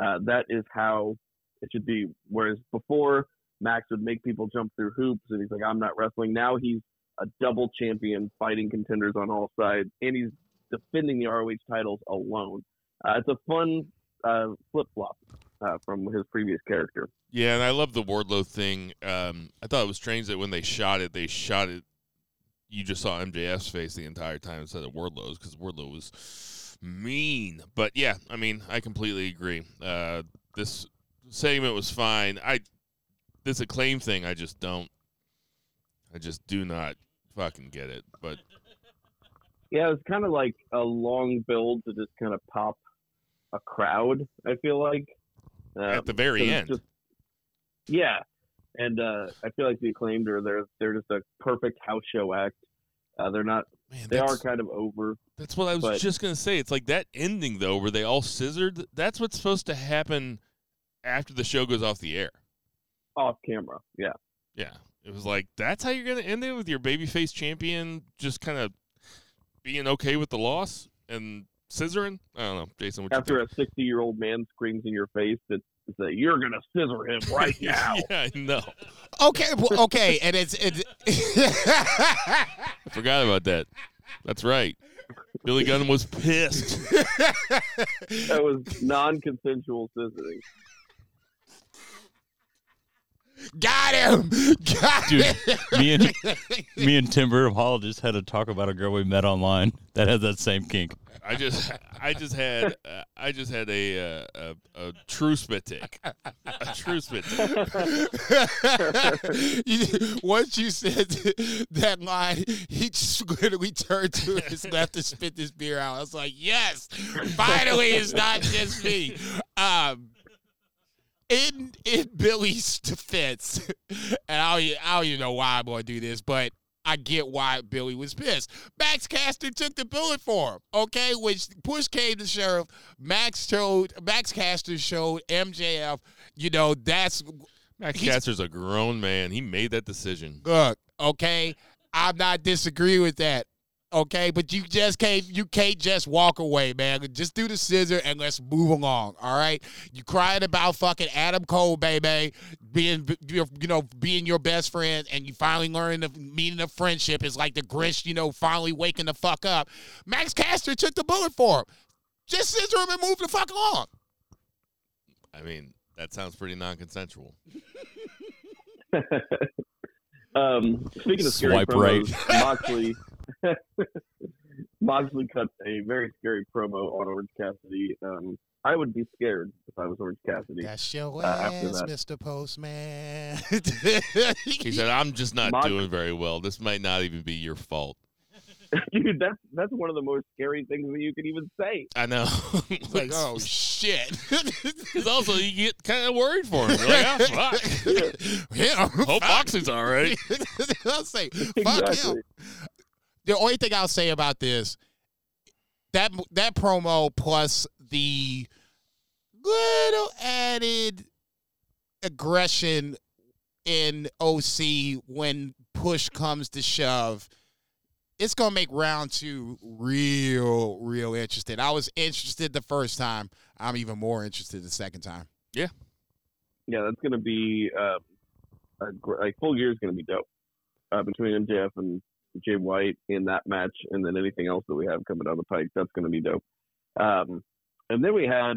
Uh, that is how it should be. Whereas before, Max would make people jump through hoops, and he's like, "I'm not wrestling." Now he's a double champion, fighting contenders on all sides, and he's defending the ROH titles alone. Uh, it's a fun uh, flip flop uh, from his previous character. Yeah, and I love the Wardlow thing. Um, I thought it was strange that when they shot it, they shot it. You just saw MJF's face the entire time instead of Wardlow's because Wardlow was mean. But yeah, I mean, I completely agree. Uh, this segment was fine. I this acclaim thing, I just don't. I just do not fucking get it. But Yeah, it was kind of like a long build to just kind of pop a crowd. I feel like uh, at the very end, just- yeah, and uh, I feel like the acclaimed are they're they're just a perfect house show act. Uh, they're not. man, They are kind of over. that's what I was but- just gonna say. It's like that ending though, where they all scissored. That's what's supposed to happen after the show goes off the air. off camera. Yeah. Yeah. It was like that's how you're gonna end it with your babyface champion just kind of being okay with the loss and scissoring. I don't know, Jason. What After think? a 60 year old man screams in your face that that you're gonna scissor him right now. yeah, I know. okay, well, okay, and it's it's. I forgot about that. That's right. Billy Gunn was pissed. That was non-consensual scissoring. Got him. Got Dude, him. me and me and Timber Hall just had to talk about a girl we met online that has that same kink. I just, I just had, uh, I just had a uh, a, a true spit take. A true spit take. You- Once you said that line, he just literally turned to his left and spit this beer out. I was like, yes, finally, it's not just me. Um, in in Billy's defense, and I don't, I don't even know why I'm going to do this, but I get why Billy was pissed. Max Caster took the bullet for him. Okay, which push came to sheriff. Max showed Max Caster showed MJF. You know that's Max Caster's a grown man. He made that decision. look. Okay, I'm not disagreeing with that. Okay, but you just can't you can't just walk away, man. Just do the scissor and let's move along. All right, you crying about fucking Adam Cole, baby, being you know being your best friend, and you finally learn the meaning of friendship is like the Grinch, you know, finally waking the fuck up. Max Caster took the bullet for him. Just scissor him and move the fuck along. I mean, that sounds pretty non-consensual. um, speaking of scary Swipe promos, Moxley Moxley cut a very scary promo on Orange Cassidy. Um, I would be scared if I was Orange Cassidy. That's your Uh, after ass, that. Mr. Postman. He said, "I'm just not Mox- doing very well. This might not even be your fault." dude, that's that's one of the most scary things that you can even say. I know. Like, oh shit. Because also you get kind of worried for him. You're like, ah, fuck. yeah, Hope Boxing's all right. I'll say, fuck Exactly. him. The only thing I'll say about this, that that promo plus the little added aggression in OC when push comes to shove, it's gonna make round two real, real interesting. I was interested the first time. I'm even more interested the second time. Yeah, yeah, that's gonna be uh, a, like full year is gonna be dope uh, between MJF and Jay White in that match, and then anything else that we have coming down the pike. That's gonna be dope. Um, and then we had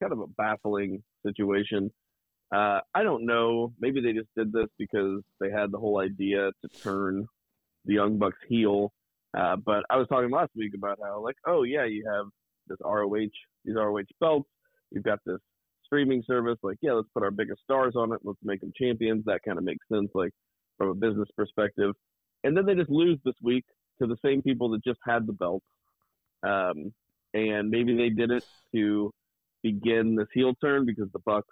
kind of a baffling situation. Uh, I don't know. Maybe they just did this because they had the whole idea to turn the Young Bucks heel. Uh, but I was talking last week about how, like, oh yeah, you have this ROH, these ROH belts. You've got this streaming service. Like, yeah, let's put our biggest stars on it. Let's make them champions. That kind of makes sense, like from a business perspective. And then they just lose this week to the same people that just had the belt. Um, and maybe they did it to begin this heel turn because the Bucks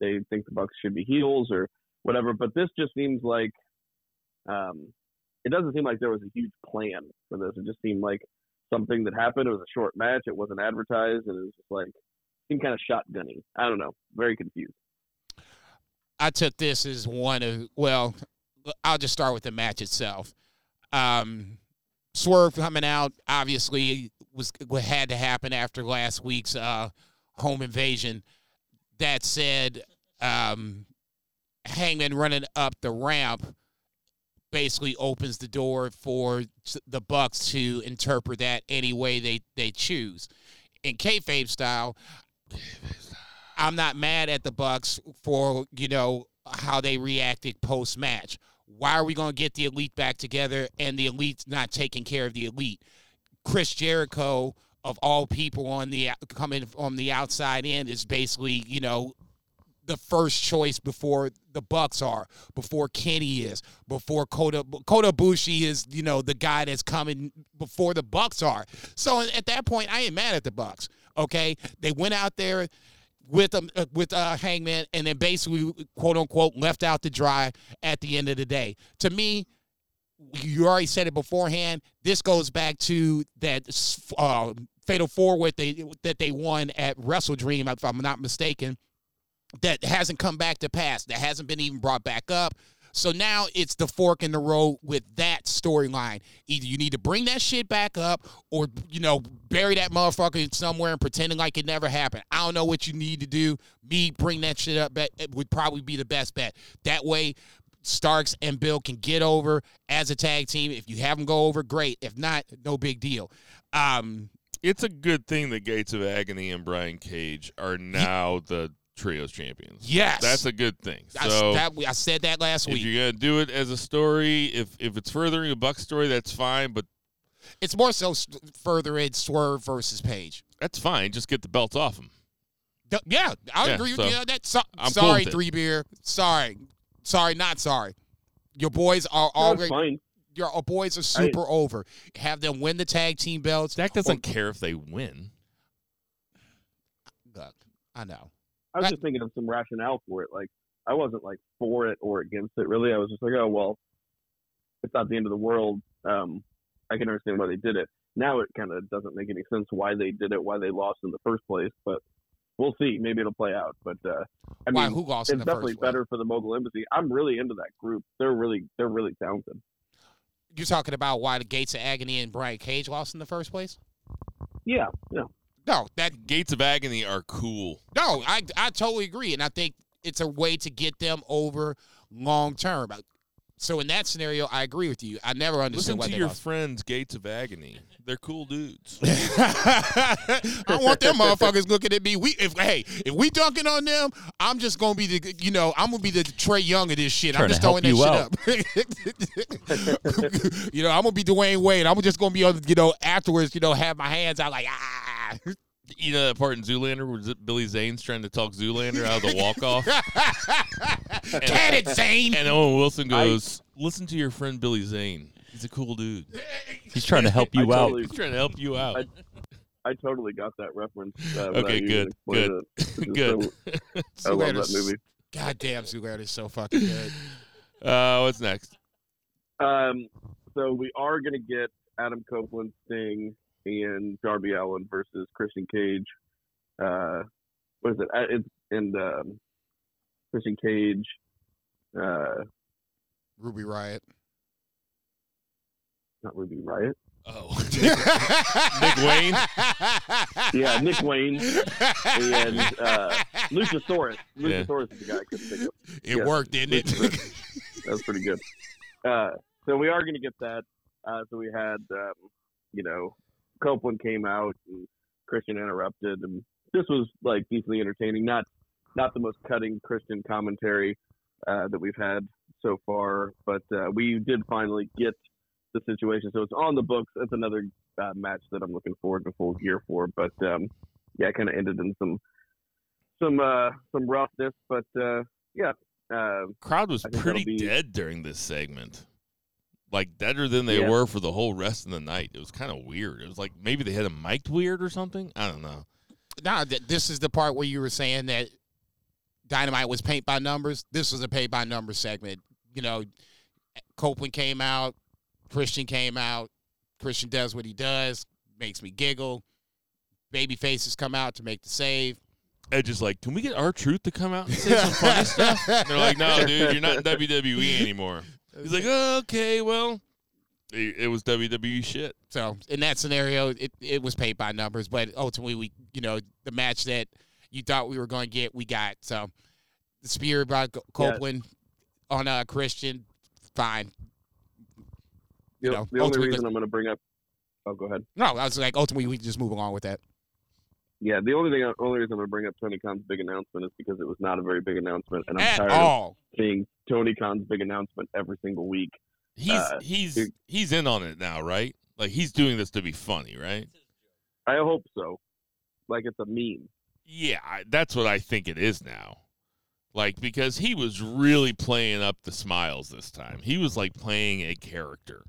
they think the Bucks should be heels or whatever. But this just seems like um, it doesn't seem like there was a huge plan for this. It just seemed like something that happened. It was a short match. It wasn't advertised, and it was just like seemed kind of shotgunny. I don't know. Very confused. I took this as one of well, I'll just start with the match itself. Um, Swerve coming out obviously was had to happen after last week's uh, home invasion. That said, um, Hangman running up the ramp basically opens the door for the Bucks to interpret that any way they they choose. In kayfabe style, I'm not mad at the Bucks for you know how they reacted post match. Why are we going to get the elite back together and the elite's not taking care of the elite? Chris Jericho of all people on the coming from the outside in is basically you know the first choice before the Bucks are, before Kenny is, before Kota Kota Ibushi is, you know, the guy that's coming before the Bucks are. So at that point, I ain't mad at the Bucks. Okay, they went out there with a uh, with a Hangman, and then basically quote unquote left out to dry at the end of the day. To me, you already said it beforehand. This goes back to that uh, fatal four with they that they won at Wrestle Dream, if I'm not mistaken that hasn't come back to pass, that hasn't been even brought back up. So now it's the fork in the road with that storyline. Either you need to bring that shit back up or, you know, bury that motherfucker somewhere and pretending like it never happened. I don't know what you need to do. Me bring that shit up bet, it would probably be the best bet. That way, Starks and Bill can get over as a tag team. If you have them go over, great. If not, no big deal. Um, It's a good thing the Gates of Agony and Brian Cage are now the trios champions. yes. That's a good thing. I, So that, I said that last if week. you're gonna do it as a story, if if it's furthering a Buck story, that's fine. But It's more so s- further in Swerve versus Page. that's fine. Just get the belts off them. Th- Yeah, I Yeah, agree with so, you. on that. So, I'm cool sorry, with three beer. Sorry, sorry, not sorry. Your boys are No, it's already. fine. Your uh, boys are super over. Have them win the tag team belts. Dak doesn't care if they win. Look, I know. I was Right. just thinking of some rationale for it. Like I wasn't like for it or against it really. I was just like, oh well, it's not the end of the world. Um, I can understand why they did it. Now it kind of doesn't make any sense why they did it, why they lost in the first place. But we'll see. Maybe it'll play out. But uh, I Why? mean, Who lost it's in the definitely first place? better for the Mogul Embassy. I'm really into that group. They're really they're really talented. You're talking about why the Gates of Agony and Brian Cage lost in the first place? Yeah, yeah. No, that Gates of Agony are cool. no, I I totally agree, and I think it's a way to get them over long term. So in that scenario, I agree with you. I never understood Listen why to they your lost. friends, Gates of Agony. They're cool dudes. I don't want them motherfuckers looking at me. We if hey, if we dunking on them, I'm just gonna be the you know, I'm gonna be the Trae Young of this shit. I'm Trying to just throwing help that you shit up. you know, I'm gonna be Dwyane Wade. I'm just gonna be on you know, afterwards, you know, have my hands out like ah you know that part in Zoolander where Billy Zane's trying to talk Zoolander out of the walk off? Can it, Zane? and Owen Wilson goes, Listen to your friend Billy Zane. He's a cool dude. He's trying to help I you out. totally- He's trying to help you out. I totally got that reference. Uh, without Okay, you good, explaining good, it, which is good. so- I love Zoolander's- that movie. Goddamn, Zoolander is so fucking good. Uh, what's next? Um, so we are going to get Adam Copeland's Sting, and Darby Allin versus Christian Cage. Uh, what is it? Uh, It's and um, Christian Cage. Uh, Ruby Riot. not Ruby Riot. Oh, Nick Wayne. Yeah, Nick Wayne and uh, Luchasaurus. Yeah. Luchasaurus is the guy I couldn't think of. It Yeah. worked, didn't it? That was pretty good. Uh, so we are going to get that. Uh, so we had, um, you know, Copeland came out and Christian interrupted, and this was like decently entertaining. Not not the most cutting Christian commentary uh, that we've had so far, but uh, we did finally get the situation. So it's on the books. It's another uh, match that I'm looking forward to full gear for. But um, yeah, it kind of ended in some some uh, some roughness, but uh, yeah. Uh, Crowd was pretty be- dead during this segment. Like deader than they Yeah. were for the whole rest of the night. It was kind of weird. It was like maybe they had them mic'd weird or something. I don't know. Th- this is the part where you were saying that Dynamite was paint by numbers. This was a paint by numbers segment. You know, Copeland came out, Christian came out. Christian does what he does, makes me giggle. Baby faces come out to make the save. Edge is like, can we get our truth to come out and say some funny stuff? And they're like, no, dude, you're not in WWE anymore. He's like, oh, okay, well, it, it was WWE shit. So in that scenario, it, it was paid by numbers, but ultimately we you know, the match that you thought we were going to get, we got. So the spear by Co- Yeah. Copeland on uh, Christian, fine. The, You know, the only ultimately- reason I'm going to bring up. Oh, go ahead. No, I was like, ultimately we just move along with that. Yeah, the only thing, only reason I'm going to bring up Tony Khan's big announcement is because it was not a very big announcement, and I'm At tired all. of seeing Tony Khan's big announcement every single week. He's Uh, he's dude. he's in on it now, right? Like he's doing this to be funny, right? I hope so. Like it's a meme. Yeah, I- that's what I think it is now. Like because he was really playing up the smiles this time. He was like playing a character.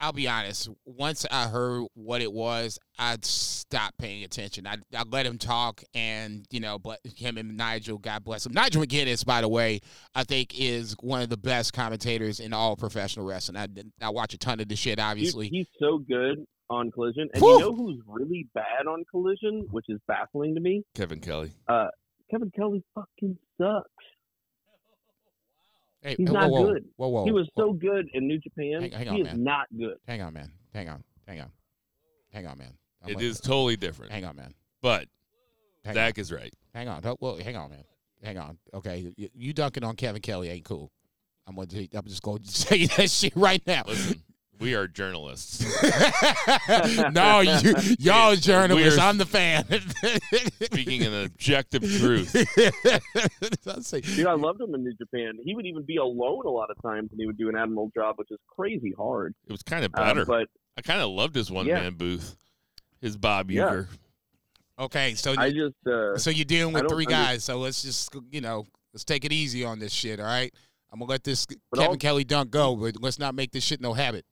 I'll be honest. Once I heard what it was, I'd stop paying attention. I I let him talk, and you know, but him and Nigel, God bless him. Nigel McGuinness, by the way, I think is one of the best commentators in all professional wrestling. I I watch a ton of the shit, He- obviously. he's so good on Collision, and Whew. you know who's really bad on Collision, which is baffling to me. Kevin Kelly. Uh, Kevin Kelly fucking sucks. Hey, He's whoa, not whoa, good. Whoa, whoa, he was whoa. so good in New Japan. Hang- hang he is man. not good. Hang on, man. Hang on. Hang on. Hang on, man. I'm It gonna- is totally different. Hang on, man. But Hang on. Zach is right. Hang on. Well, hang on, man. Hang on. Okay, you, you dunking on Kevin Kelly ain't cool. I'm gonna. I'm just going to say that shit right now. Listen, we are journalists. no, you, y'all journalists. We're- I'm the fan. Speaking an objective truth. I'll Dude, I loved him in New Japan. He would even be alone a lot of times, and he would do an admirable job, which is crazy hard. It was kind of Uh, better. but I kind of loved his one man booth. His Bob Yeah. Uecker. okay, so I just, uh, so you're dealing with don't three under- guys. So let's just you know let's take it easy on this shit. All right, I'm gonna let this But Kevin all- Kelly dunk go, but let's not make this shit no habit.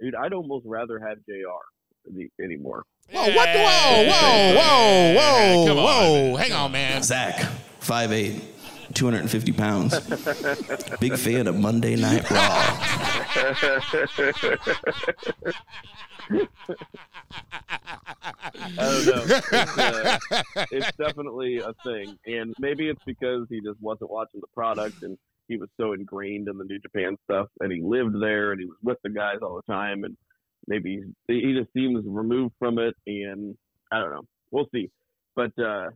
Dude, I'd almost rather have Jr. the- anymore. Whoa, what? Whoa, whoa, whoa, whoa, come whoa! man. Hang on, man. Zach, 5'8", 250 pounds. Big fan of Monday Night Raw. I don't know. It's, uh, it's definitely a thing, and maybe it's because he just wasn't watching the product and he was so ingrained in the New Japan stuff, and he lived there and he was with the guys all the time, and maybe he just seems removed from it, and I don't know. We'll see, but uh,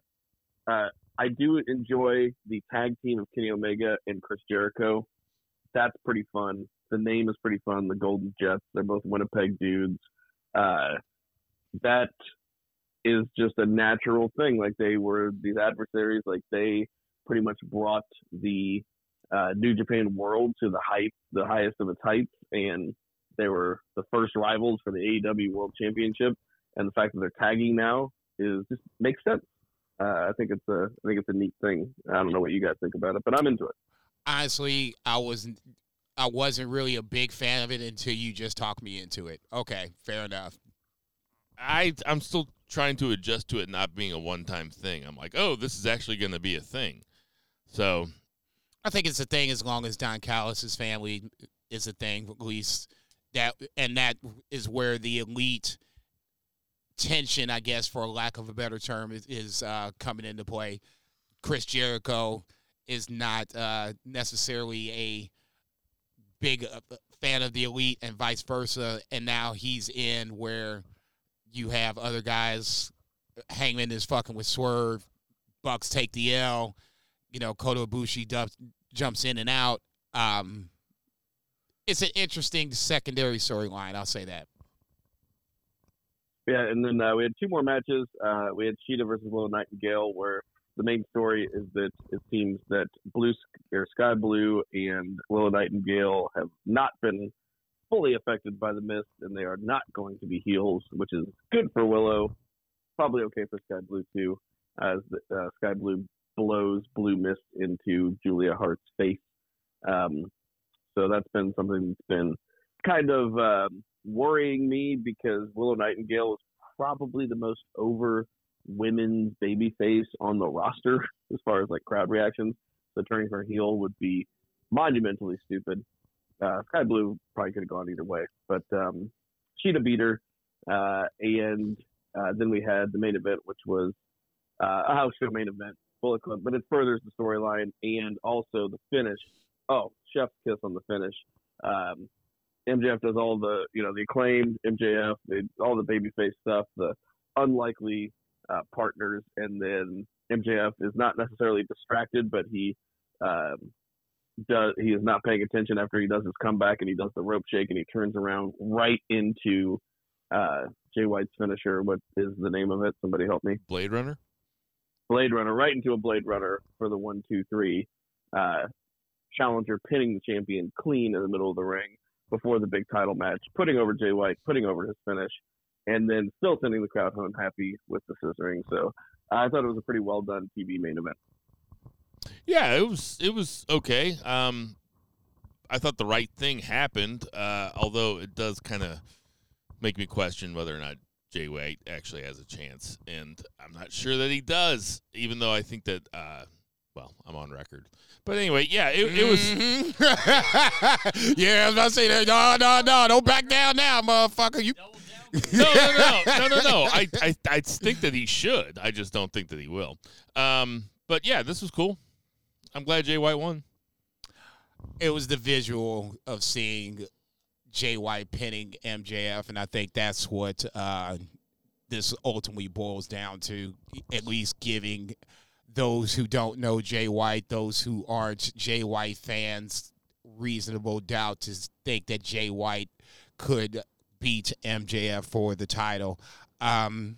uh, I do enjoy the tag team of Kenny Omega and Chris Jericho. That's pretty fun. The name is pretty fun. The Golden Jets. They're both Winnipeg dudes. Uh, that is just a natural thing. Like they were these adversaries. Like they pretty much brought the uh, New Japan world to the height, the highest of its heights, and they were the first rivals for the AEW World Championship. And the fact that they're tagging now is just makes sense. Uh, I think it's a I think it's a neat thing. I don't know what you guys think about it, but I'm into it. honestly, I wasn't I wasn't really a big fan of it until you just talked me into it. Okay, fair enough. I I'm still trying to adjust to it not being a one time thing. I'm like, oh, this is actually going to be a thing. So I think it's a thing as long as Don Callis's family is a thing, at least that, and that is where the elite tension, I guess, for lack of a better term, is, is uh, coming into play. Chris Jericho is not uh, necessarily a big uh, fan of the elite, and vice versa. And now he's in where you have other guys. Hangman is fucking with Swerve. Bucks take the L. You know, Kota Ibushi dumps, jumps in and out. Um, it's an interesting secondary storyline. I'll say that. Yeah, and then uh, we had two more matches. Uh, we had Shida versus Willow Nightingale, where the main story is that it seems that Blue or Skye Blue and Willow Nightingale have not been fully affected by the mist, and they are not going to be heels, which is good for Willow. Probably okay for Skye Blue too, as uh, Skye Blue blows blue mist into Julia Hart's face. Um, so that's been something that's been kind of um, worrying me because Willow Nightingale is probably the most over women's baby face on the roster as far as like crowd reactions. So turning her heel would be monumentally stupid. Uh, Skye Blue probably could have gone either way, but um, Shida beat her, uh, and uh, then we had the main event, which was uh, a house show main event, Bullet Club, but it furthers the storyline and also the finish. Oh, chef's kiss on the finish. Um, MJF does all the, you know, the acclaimed MJF, all the babyface stuff, the unlikely uh, partners, and then MJF is not necessarily distracted, but he um, does he is not paying attention after he does his comeback and he does the rope shake and he turns around right into uh, Jay White's finisher. What is the name of it? Somebody help me. Blade Runner. Blade Runner right into a Blade Runner for the one, two, three. Uh, challenger pinning the champion clean in the middle of the ring before the big title match, putting over Jay White, putting over his finish, and then still sending the crowd home happy with the scissoring. So I thought it was a pretty well done TV main event. Yeah, it was it was okay. Um, I thought the right thing happened, uh, although it does kind of make me question whether or not Jay White actually has a chance, and I'm not sure that he does. Even though I think that, uh, well, I'm on record. But anyway, yeah, it, it was. Mhm. yeah, I was about to say that. No, no, no. Don't back down now, motherfucker. You. no, no, no, no, no, no. I, I, I think that he should. I just don't think that he will. Um, but yeah, this was cool. I'm glad Jay White won. It was the visual of seeing White pinning MJF, and I think that's what uh, this ultimately boils down to. At least giving those who don't know Jay White, those who aren't Jay White fans, reasonable doubt to think that Jay White could beat MJF for the title. Um,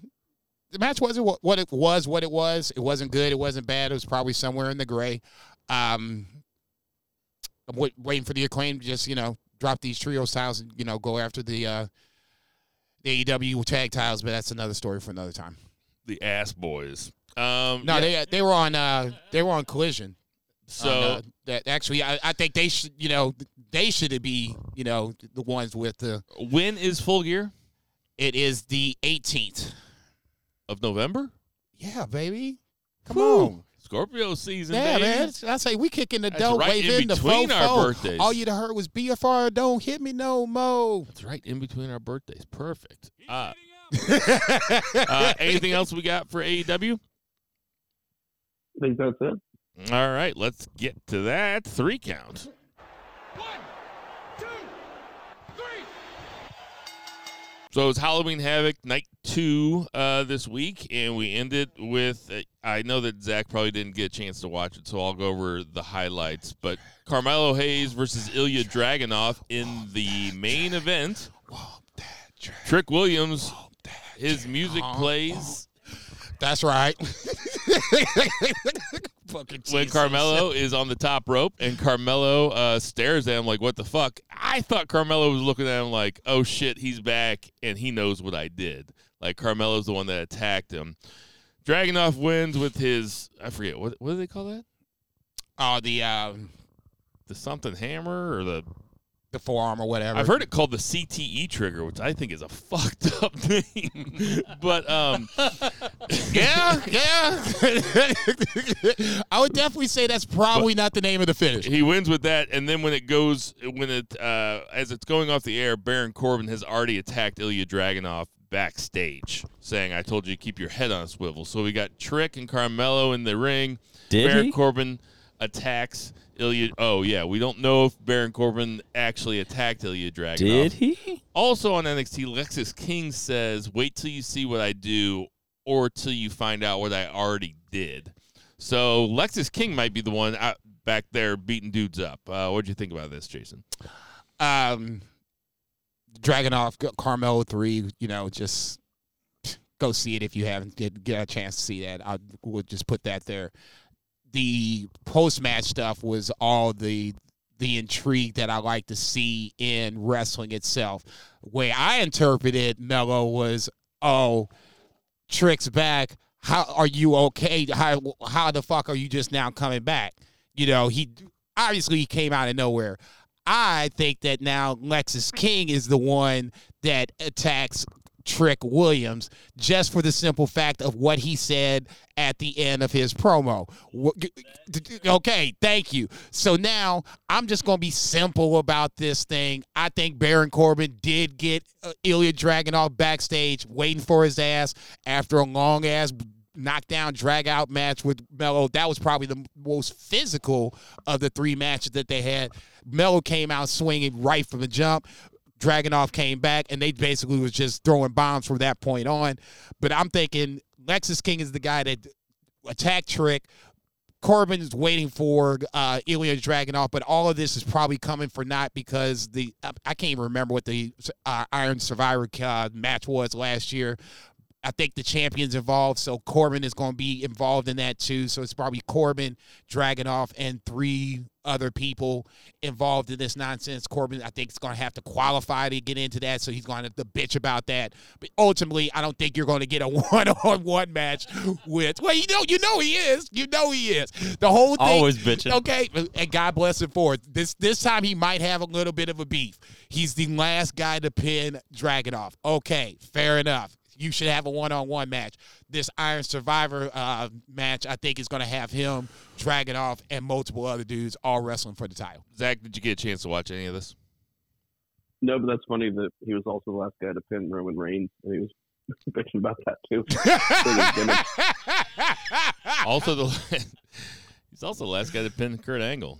the match wasn't what, what it was. What it was. It wasn't good. It wasn't bad. It was probably somewhere in the gray. Um, I'm waiting for the acclaim just you know drop these trio styles and you know go after the uh, the AEW tag titles, but that's another story for another time. The Ass Boys. Um, No, yeah, they they were on uh, they were on Collision. so on, uh, that actually I, I think they should you know they should be you know the ones with the when is Full Gear it is the 18th. of November? Yeah, baby. Come Whew. on. Scorpio season. Yeah, baby. man. I say we kicking the That's dope, right in waving the between our fofo. birthdays. All you'd heard was BFR. Don't hit me no mo. That's right, in between our birthdays. Perfect. Uh, uh, anything else we got for AEW? I think that's it. All right, let's get to that three count. One, two, three. So it was Halloween Havoc night two uh, this week, and we ended with. Uh, I know that Zach probably didn't get a chance to watch it, so I'll go over the highlights. But Carmelo Hayes versus Ilja Dragunov in the main event. Trick Williams, his music plays That's right. Fucking when Carmelo is on the top rope, and Carmelo uh, stares at him like, "What the fuck?" I thought Carmelo was looking at him like, "Oh shit, he's back, and he knows what I did." Like Carmelo's the one that attacked him. Dragunov wins with his I forget what what do they call that? Oh, the um, The something hammer or the the forearm or whatever. I've heard it called the CTE trigger, which I think is a fucked up name. but um, Yeah, yeah. I would definitely say that's probably not the name of the finish. he wins with that, and then when it goes, when it uh, as it's going off the air, Baron Corbin has already attacked Ilja Dragunov backstage, saying, "I told you to keep your head on a swivel." So we got Trick and Carmelo in the ring. Did Baron he? Corbin attacks Ilja. Oh yeah, we don't know if Baron Corbin actually attacked Ilja Dragunov. Did he? Also on NXT, Lexis King says, "Wait till you see what I do, or till you find out what I already did." So Lexis King might be the one out back there beating dudes up. Uh, what do you think about this, Jason? Um, Dragunov, Carmelo three. You know, just go see it if you haven't get, get a chance to see that. I would just put that there. The post match stuff was all the the intrigue that I like to see in wrestling itself. Way I interpreted Mello was, oh, Trick's back. How are you okay? How how the fuck are you just now coming back? You know, he obviously he came out of nowhere. I think that now Lexis King is the one that attacks Trick Williams just for the simple fact of what he said at the end of his promo. Okay, thank you. So now I'm just going to be simple about this thing. I think Baron Corbin did get uh, Ilja Dragunov backstage waiting for his ass after a long ass knockdown drag out match with Mello. That was probably the most physical of the three matches that they had. Mello came out swinging right from the jump. Dragunov came back, and they basically was just throwing bombs from that point on. But I'm thinking Lexis King is the guy that attacked Trick. Corbin is waiting for uh, Ilja Dragunov, but all of this is probably coming for not because the I, I can't even remember what the uh, Iron Survivor uh, match was last year. I think the champion's involved, so Corbin is going to be involved in that too. So it's probably Corbin, Dragunov, and three other people involved in this nonsense. Corbin, I think, is going to have to qualify to get into that, so he's going to have to bitch about that. But ultimately, I don't think you're going to get a one-on-one match with. Well, you know, you know he is. You know he is. The whole thing. Always bitching. Okay, and God bless him for it. This this time he might have a little bit of a beef. He's the last guy to pin Dragunov. Okay, fair enough. You should have a one-on-one match. This Iron Survivor uh, match, I think, is going to have him, Dragunov and multiple other dudes all wrestling for the title. Zach, did you get a chance to watch any of this? No, but that's funny that he was also the last guy to pin Roman Reigns, and he was bitching about that too. Also, the he's also the last guy to pin Kurt Angle.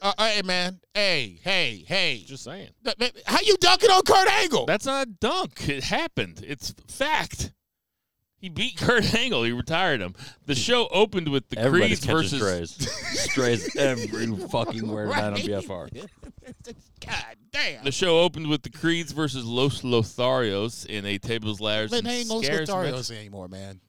Uh, hey man, hey, hey, hey! Just saying. Th- th- How you dunking on Kurt Angle? That's not a dunk. It happened. It's fact. He beat Kurt Angle. He retired him. The show opened with the Everybody Creeds versus strays. strays every fucking word right. on BFR. God damn! The show opened with the Creeds versus Los Lotharios in a tables, ladders, But and they ain't Los scares match. Lotharios anymore, man.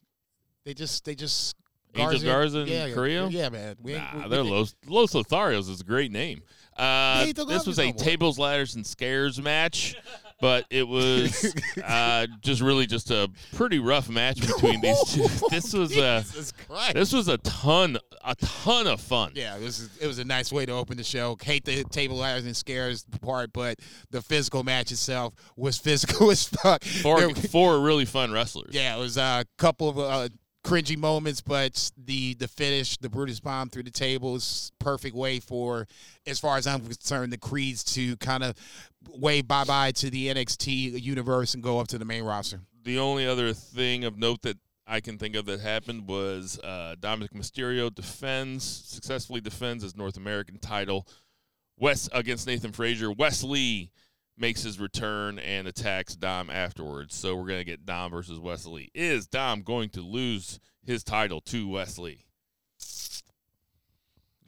They just, they just Angel Garza and yeah, Carrillo? Yeah, man. We, Nah, we- they're we- Los Los Lotharios is a great name. Uh, this was a tables, ladders, and scares match, but it was uh, just really just a pretty rough match between these two. This was uh, Christ. this was a ton a ton of fun. Yeah, it was it was a nice way to open the show. Hate the table ladders and scares part, but the physical match itself was physical as fuck. Four There- four really fun wrestlers. yeah, it was a couple of uh, cringy moments, but the the finish, the Brutus bomb through the table is perfect way for, as far as I'm concerned, the Creeds to kind of wave bye bye to the NXT universe and go up to the main roster. The only other thing of note that I can think of that happened was uh, Dominic Mysterio defends successfully defends his North American title. West against Nathan Frazer. Wesley makes his return and attacks Dom afterwards. So we're gonna get Dom versus Wes Lee. Is Dom going to lose his title to Wes Lee?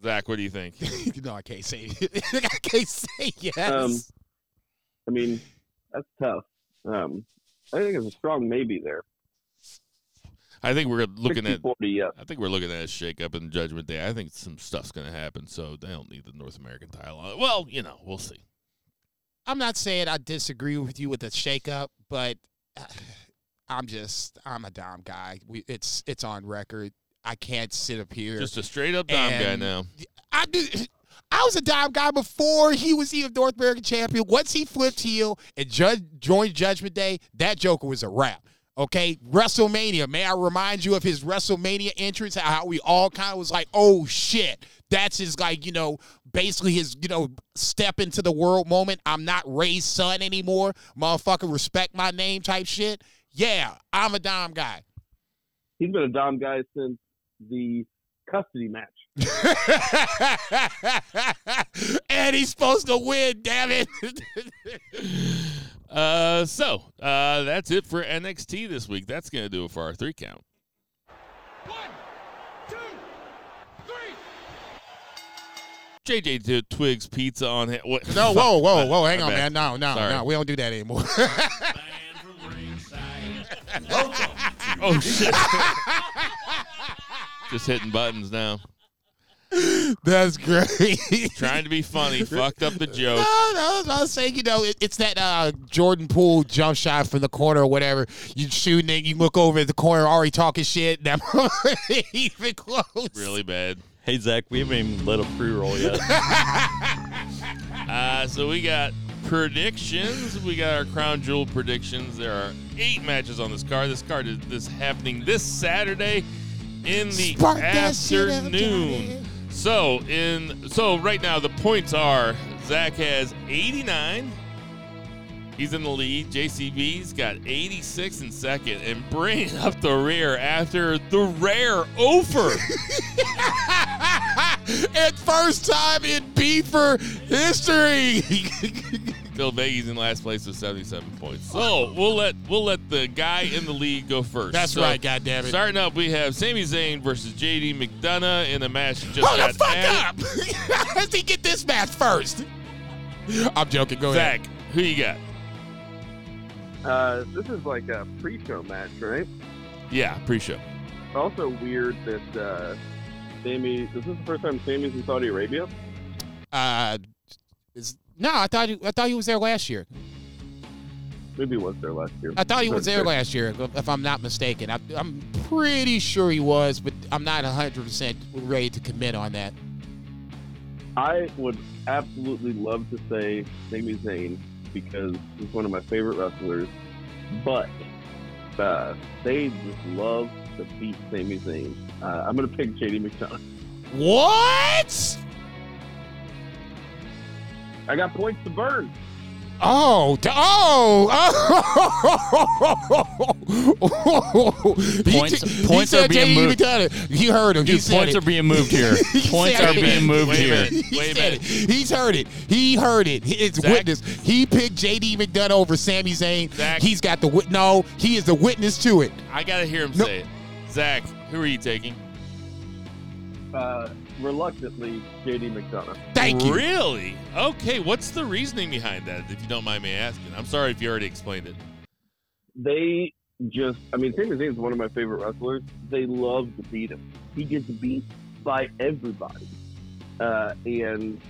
Zach, what do you think? no, I can't say. I can't say yes. Um, I mean, that's tough. Um, I think it's a strong maybe there. I think we're looking at 60-40, yes. I think we're looking at a shake up in Judgment Day. I think some stuff's going to happen, so they don't need the North American title. Well, you know, we'll see. I'm not saying I disagree with you with the shakeup, but uh, I'm just I'm a Dom guy. We, it's it's on record. I can't sit up here. Just a straight up Dom guy now. I do. I was a dime guy before he was even North American champion. Once he flipped heel and judge, joined Judgment Day, that Joker was a wrap. Okay, WrestleMania. May I remind you of his WrestleMania entrance? How we all kind of was like, "Oh shit!" That's his like, you know, basically his, you know, step into the world moment. I'm not Rey's son anymore, motherfucker. Respect my name, type shit. Yeah, I'm a Dom guy. He's been a dom guy since the custody match. and he's supposed to win, damn it. Uh, so uh, that's it for NXT this week. That's gonna do it for our three count. One, two, three. JJ T- Twigs Pizza on it. What? no, whoa, whoa, whoa, hang on, man. No, no, Sorry. no. We don't do that anymore. Oh shit! Just hitting buttons now. That's great. Trying to be funny. Fucked up the joke. No, no, I was saying, you know, it, it's that uh, Jordan Poole jump shot from the corner or whatever. You shooting it, you look over at the corner, already talking shit. That ain't even close. Really bad. Hey Zach, we haven't even let a pre-roll yet. Uh, so we got predictions. We got our crown jewel predictions. There are eight matches on this card. This card is this happening this Saturday in the Spark that shit up, afternoon. So in so right now the points are Zach has 89. He's in the lead. JCB's got 86 in second, and bringing up the rear after the rare over. and first time in Beaver history. Bill Vegas in last place with 77 points. So we'll let we'll let the guy in the lead go first. That's So, right, goddammit. Starting up, we have Sami Zayn versus JD McDonagh in a match just Hold the fuck added. up. How does he get this match first? I'm joking. Go ahead. Zach, who you got? Uh, this is like a pre-show match, right? Yeah, pre-show. Also weird that uh, Sami. Is This is the first time Sami's in Saudi Arabia. Uh, is, no, I thought he, I thought he was there last year. Maybe he was there last year. I thought he was there last year, if I'm not mistaken. I, I'm pretty sure he was, but I'm not 100% ready to commit on that. I would absolutely love to say Sami Zayn because he's one of my favorite wrestlers, but uh, they just love to beat Sami Zayn. Uh, I'm gonna pick JD McDonagh. What? I got points to burn. Oh, d- oh, oh. Points- He, t- points he are said being JD moved. McDonagh. You heard him. he Dude, said points it. are being moved here. He points are it. being moved Wait a here. minute. He Wait a said minute. it. He's heard it. He heard it. It's Zach? witness. He picked JD McDonagh over Sami Zayn. Zach? He's got the wit. No, he is the witness to it. I gotta hear him No. say it. Zach, who are you taking? Uh, reluctantly, JD McDonagh. Thank you. Really? Okay. What's the reasoning behind that? If you don't mind me asking, I'm sorry if you already explained it. They just, I mean, Sami Zayn is one of my favorite wrestlers. They love to beat him. He gets beat by everybody, uh, and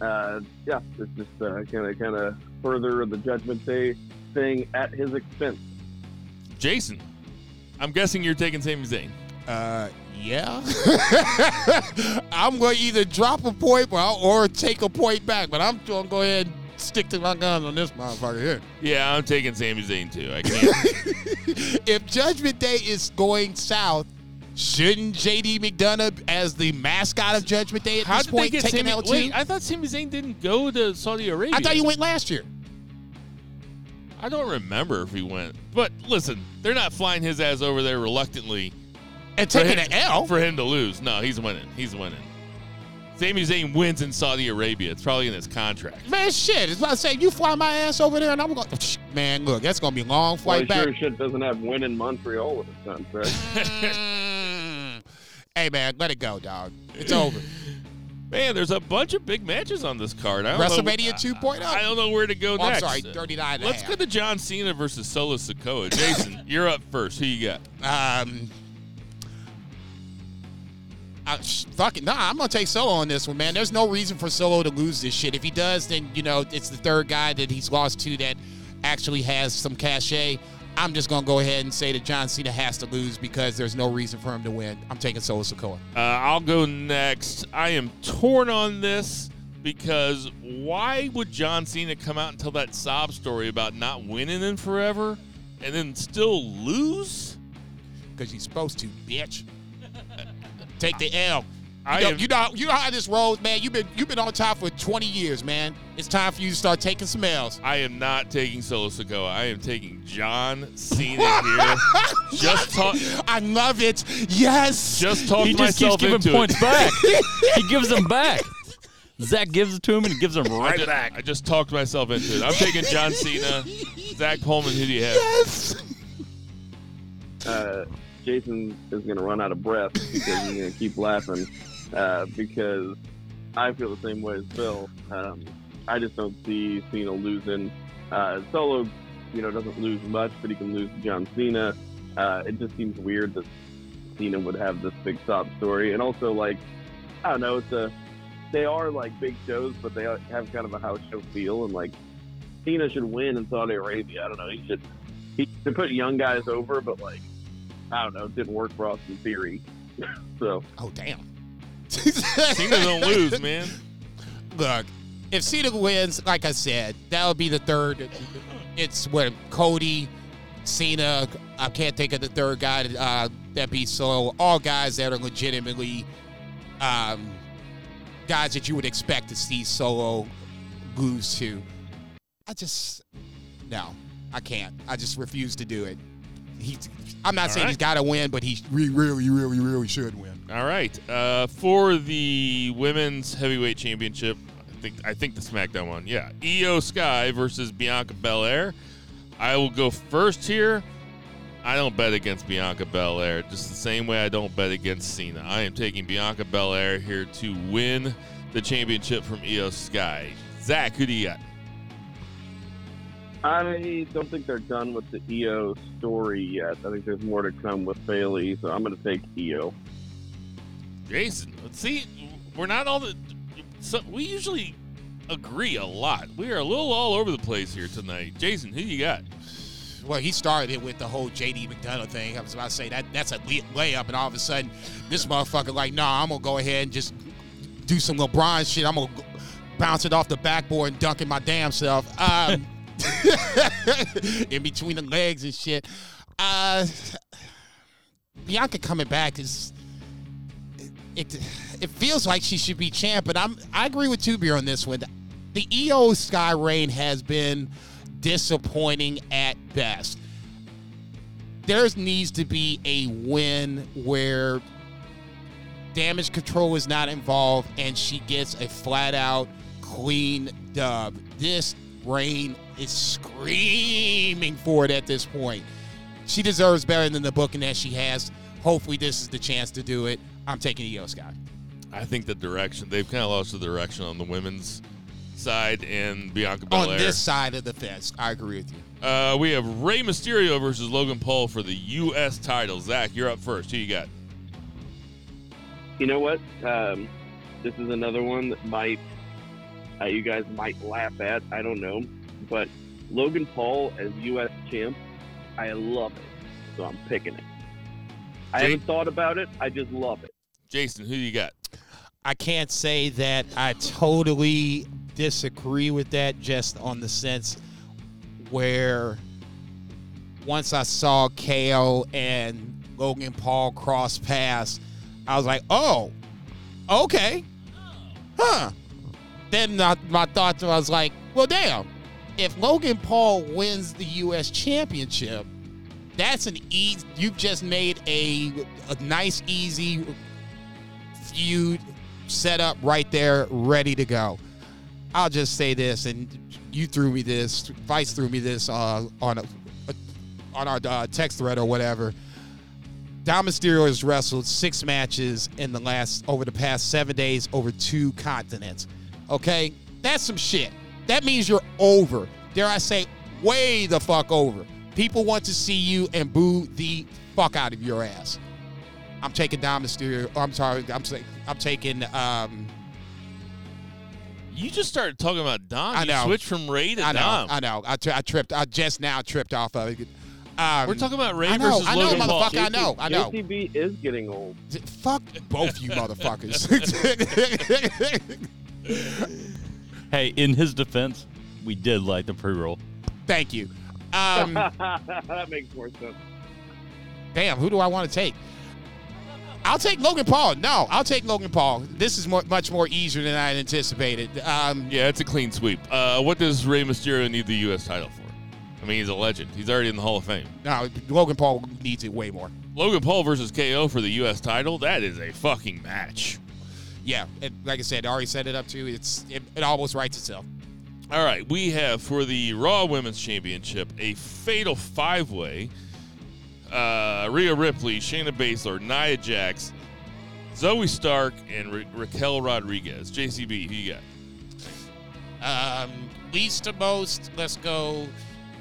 uh, yeah, it's just kind of kind of further the Judgment Day thing at his expense. Jason, I'm guessing you're taking Sami Zayn. Uh, yeah. I'm going to either drop a point or, or take a point back, but I'm going to go ahead and stick to my guns on this motherfucker here. Yeah, I'm taking Sami Zayn too. I can't. if Judgment Day is going south, shouldn't JD McDonagh, as the mascot of Judgment Day at How this point, get take an Sami? L2? Wait, I thought Sami Zayn didn't go to Saudi Arabia. I thought you went last year. I don't remember if he went. But listen, they're not flying his ass over there reluctantly And for taking him, an L. for him to lose. No, he's winning. He's winning. Sami Zayn wins in Saudi Arabia. It's probably in his contract. Man, shit. It's about to say, you fly my ass over there, and I'm going to. Man, look, that's going to be a long Well, flight he back. sure shit doesn't have win in Montreal with his contract. Mm. hey, man, let it go, dog. It's over. Man, there's a bunch of big matches on this card. I don't know- WrestleMania 2.0. I don't know where to go Oh, I'm next. sorry, 39 and Let's go to John Cena versus Solo Sikoa. Jason, you're up first. Who you got? Um, I, sh- fuck it. Nah, I'm gonna take Solo on this one, man. There's no reason for Solo to lose this shit. If he does, then you know it's the third guy that he's lost to that actually has some cachet. I'm just gonna go ahead and say that John Cena has to lose because there's no reason for him to win. I'm taking Solo Sikoa. Uh, I'll go next. I am torn on this. because why would John Cena come out and tell that sob story about not winning in forever and then still lose? Because you're supposed to, bitch. Take the L. You know, am- you know, you know how this rolls, man. You've been you've been on top for 20 years, man. It's time for you to start taking some L's. I am not taking Solo Sikoa. I am taking John Cena here. just talk, I love it. Yes. just talk he just myself keeps giving points it. back. he gives them back. Zach gives it to him and he gives them I right just, back. I just talked myself into it. I'm taking John Cena. Zach Pullman, who do you have? yes. uh, Jason is going to run out of breath because he's going to keep laughing uh, because I feel the same way as Phil. Um, I just don't see Cena losing. Uh, Solo, you know, doesn't lose much, but he can lose John Cena. Uh, it just seems weird that Cena would have this big sob story, and also like I don't know, it's a they are like big shows, but they have kind of a house show feel, and like Cena should win in Saudi Arabia. I don't know, he should he should put young guys over, but like I don't know, it didn't work for us in Theory. so Oh damn. Cena don't lose, man. Look, if Cena wins, like I said, that'll be the third. It's what Cody, Cena. I can't think of the third guy uh, that beats Solo. All guys that are legitimately um, guys that you would expect to see Solo lose to. I just no, I can't. I just refuse to do it. He, I'm not All saying right. he's got to win, but he re- really, really, really should win. All right. Uh, for the women's heavyweight championship, I think I think the SmackDown one. Yeah, Iyo Sky versus Bianca Belair. I will go first here. I don't bet against Bianca Belair, just the same way I don't bet against Cena. I am taking Bianca Belair here to win the championship from Iyo Sky. Zach, who do you got? I don't think they're done with the Iyo story yet. I think there's more to come with Bayley, so I'm going to take Iyo. Jason, let's see. We're not all the. So we usually agree a lot. We are a little all over the place here tonight. Jason, who you got? Well, he started it with the whole JD McDonagh thing. I was about to say that that's a layup, and all of a sudden, this motherfucker like, nah, I'm gonna go ahead and just do some LeBron shit. I'm gonna go- bounce it off the backboard and dunk it my damn self. Um, in between the legs and shit. Uh, Bianca coming back is it, it feels like she should be champ, but I'm I agree with Tubier on this one. The Iyo Sky Reign has been disappointing at best. There needs to be a win where damage control is not involved and she gets a flat out clean dub. This reign is screaming for it at this point. She deserves better than the booking that she has. Hopefully, this is the chance to do it. I'm taking Iyo Sky. I think the direction they've kind of lost the direction on the women's side and Bianca On this side of the fence, I agree with you. Uh, we have Rey Mysterio versus Logan Paul for the U.S. title. Zach, you're up first. Who you got? You know what? Um, this is another one that might uh, you guys might laugh at. I don't know, but Logan Paul as U.S. champ, I love it, so I'm picking it. I Jake? haven't thought about it. I just love it. Jason, who do you got? I can't say that I totally disagree with that, just on the sense where once I saw KO and Logan Paul cross paths, I was like, oh, okay. Huh. Then my, my I was like, well, damn. If Logan Paul wins the U.S. championship, that's an easy, you've just made a, a nice, easy feud set up right there, ready to go. I'll just say this, and you threw me this, Vice threw me this uh, on a, on our uh, text thread or whatever. Dom Mysterio has wrestled six matches in the last over the past seven days over two continents. Okay, that's some shit. That means you're over. Dare I say, way the fuck over. People want to see you and boo the fuck out of your ass. I'm taking Dom Mysterio. oh, I'm sorry. I'm saying I'm taking. Um, You just started talking about Dom. I You know. switched from Rey to I know. Dom. I know. I, tri- I tripped. I just now tripped off of it. Um, We're talking about Rey I know, versus I know, Logan Paul. motherfucker. I know. I know. JCB is getting old. Fuck both you motherfuckers. Hey, in his defense, we did like the pre-roll. Thank you. Um, that makes more sense. damn, who do I want to take? I'll take Logan Paul. No, I'll take Logan Paul. This is more, much more easier than I had anticipated. Um, Yeah, it's a clean sweep. Uh, what does Rey Mysterio need the U.S. title for? I mean, he's a legend. He's already in the Hall of Fame. no, Logan Paul needs it way more. Logan Paul versus KO for the U.S. title. That is a fucking match. Yeah, it, like I said, I already set it up too. It's it, it almost writes itself. All right, we have for the Raw Women's Championship a fatal five way. Uh, Rhea Ripley, Shayna Baszler, Nia Jax, Zoe Stark, and Ra- Raquel Rodriguez. JCB, who you got? Um, least to most, let's go.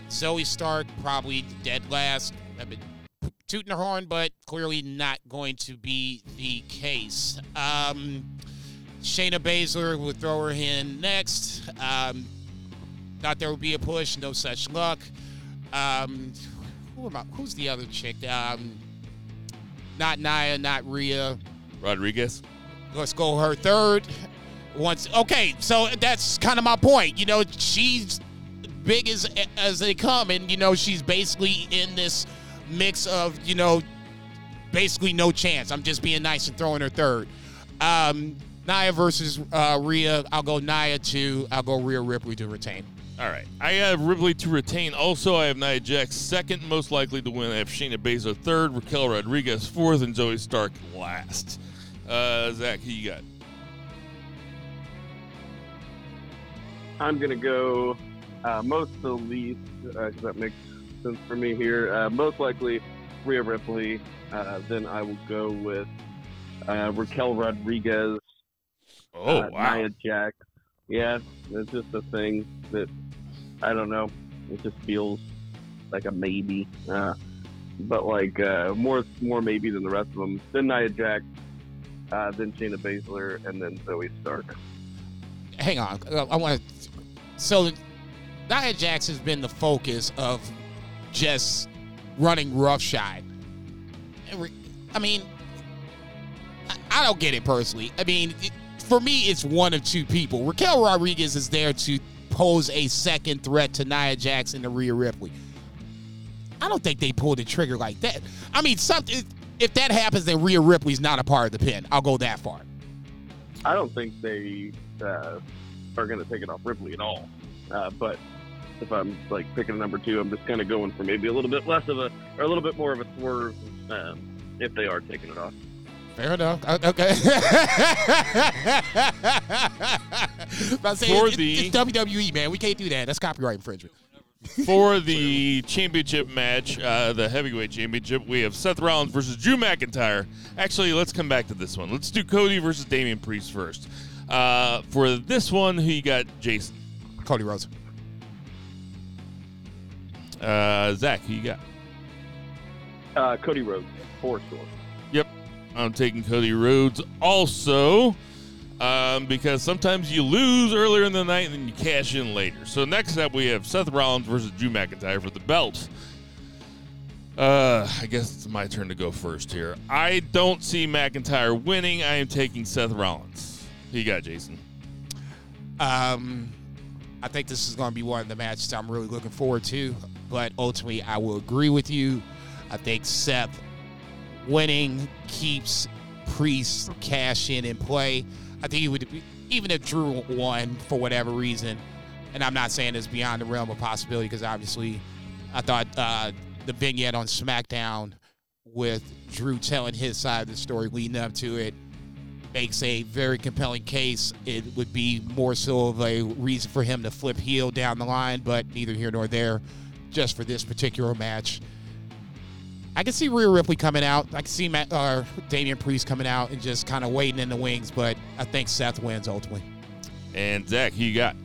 Zoe Stark, probably dead last. I've been tooting her horn, but clearly not going to be the case. Um, Shayna Baszler would throw her in next. Um, thought there would be a push, no such luck. Um, who am I, who's the other chick? Um, not Nia, not Rhea. Rodriguez. Let's go her third. Once okay, so that's kind of my point. You know, she's big as as they come, and you know she's basically in this mix of you know basically no chance. I'm just being nice and throwing her third. Um, Nia versus uh, Rhea. I'll go Nia two. I'll go Rhea Ripley to retain. All right. I have Ripley to retain. Also, I have Nia Jax second, most likely to win. I have Shayna Baszler third, Raquel Rodriguez fourth, and Zoe Stark last. Uh, Zach, who you got? I'm gonna go uh, most to least because that makes sense for me here. Uh, most likely Rhea Ripley. Uh, then I will go with uh, Raquel Rodriguez. Oh, uh, wow. Nia Jax. Yeah, it's just a thing that I don't know. It just feels like a maybe. Uh, but like uh, more more maybe than the rest of them. Then Nia Jax. Uh, then Shayna Baszler, and then Zoe Stark. hang on. I want to. So, Nia Jax has been the focus of just running roughshod. I mean, I- don't get it personally. I mean, for me, it's one of two people. Raquel Rodriguez is there to pose a second threat to Nia Jackson and Rhea Ripley. I don't think they pulled the trigger like that. I mean, something. If that happens, then Rhea Ripley's not a part of the pin. I'll go that far. I don't think they uh, are going to take it off Ripley at all. Uh, but if I'm like picking a number two, I'm just kind of going for maybe a little bit less of a, or a little bit more of a swerve um, if they are taking it off. Fair enough. Okay. But saying, For it's, the- it's WWE, man. We can't do that. That's copyright infringement. For the championship match, uh, the heavyweight championship, we have Seth Rollins versus Drew McIntyre. Actually, let's come back to this one. Let's do Cody versus Damian Priest first. Uh, for this one, who you got, Jason? Cody Rhodes. Uh, Zach, who you got? Uh, Cody Rhodes, for sure. Yep, I'm taking Cody Rhodes also um, because sometimes you lose earlier in the night and then you cash in later. So next up we have Seth Rollins versus Drew McIntyre for the belt. Uh, I guess it's my turn to go first here. I don't see McIntyre winning. I am taking Seth Rollins. Who you got, Jason? Um, I think this is going to be one of the matches I'm really looking forward to. But ultimately, I will agree with you. I think Seth winning keeps Priest cash in and play. I think he would, even if Drew won for whatever reason, and I'm not saying it's beyond the realm of possibility because obviously I thought uh, the vignette on SmackDown with Drew telling his side of the story leading up to it makes a very compelling case. It would be more so of a reason for him to flip heel down the line, but neither here nor there. Just for this particular match, I can see Rhea Ripley coming out. I can see Matt, uh, Damian Priest coming out and just kind of waiting in the wings. But I think Seth wins ultimately. And Zach, who you got?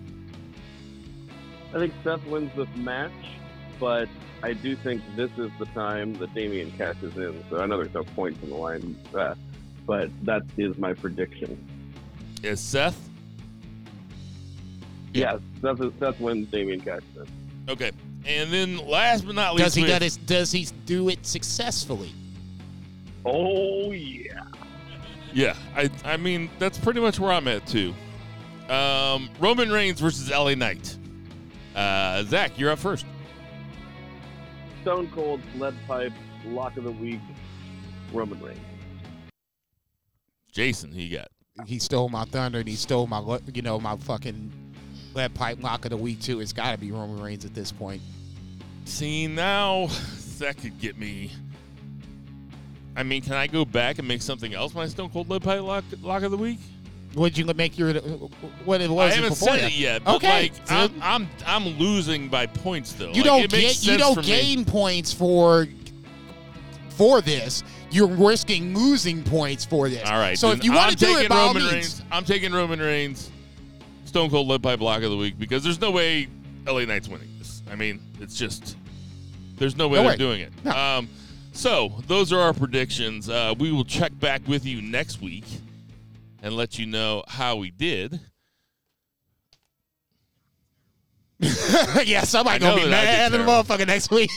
I think Seth wins this match, but I do think this is the time that Damian cashes in. So I know there's no points in the line, uh, but that is my prediction. Is Seth? Yes, Seth, is, Seth wins, Damian cashes in. Okay. And then last but not least, Does he we do it, Does he do it successfully? Oh, yeah. Yeah, I I mean that's pretty much where I'm at too. Um, Roman Reigns versus LA Knight. Uh, Zach, you're up first. Stone Cold lead pipe lock of the week. Roman Reigns. Jason, he got? He stole my thunder and he stole my, you know, my fucking lead pipe lock of the week too. It's got to be Roman Reigns at this point. See, now that could get me. I mean, can I go back and make something else my Stone Cold Lead Pipe lock, lock of the week? Would you make your what it was I haven't said that? it yet, Okay, like I'm, I'm I'm losing by points though. you Like, don't get you don't for me. gain points for for this. You're risking losing points for this. All right. So if you want I'm to do it, by all Roman means. Reigns, I'm taking Roman Reigns, Stone Cold Lead Pipe Block of the Week because there's no way LA Knight's winning. I mean, it's just there's no way No they're way. doing it. No. Um, so those are our predictions. Uh, we will check back with you next week and let you know how we did. yeah, somebody gonna be mad at the motherfucker next week.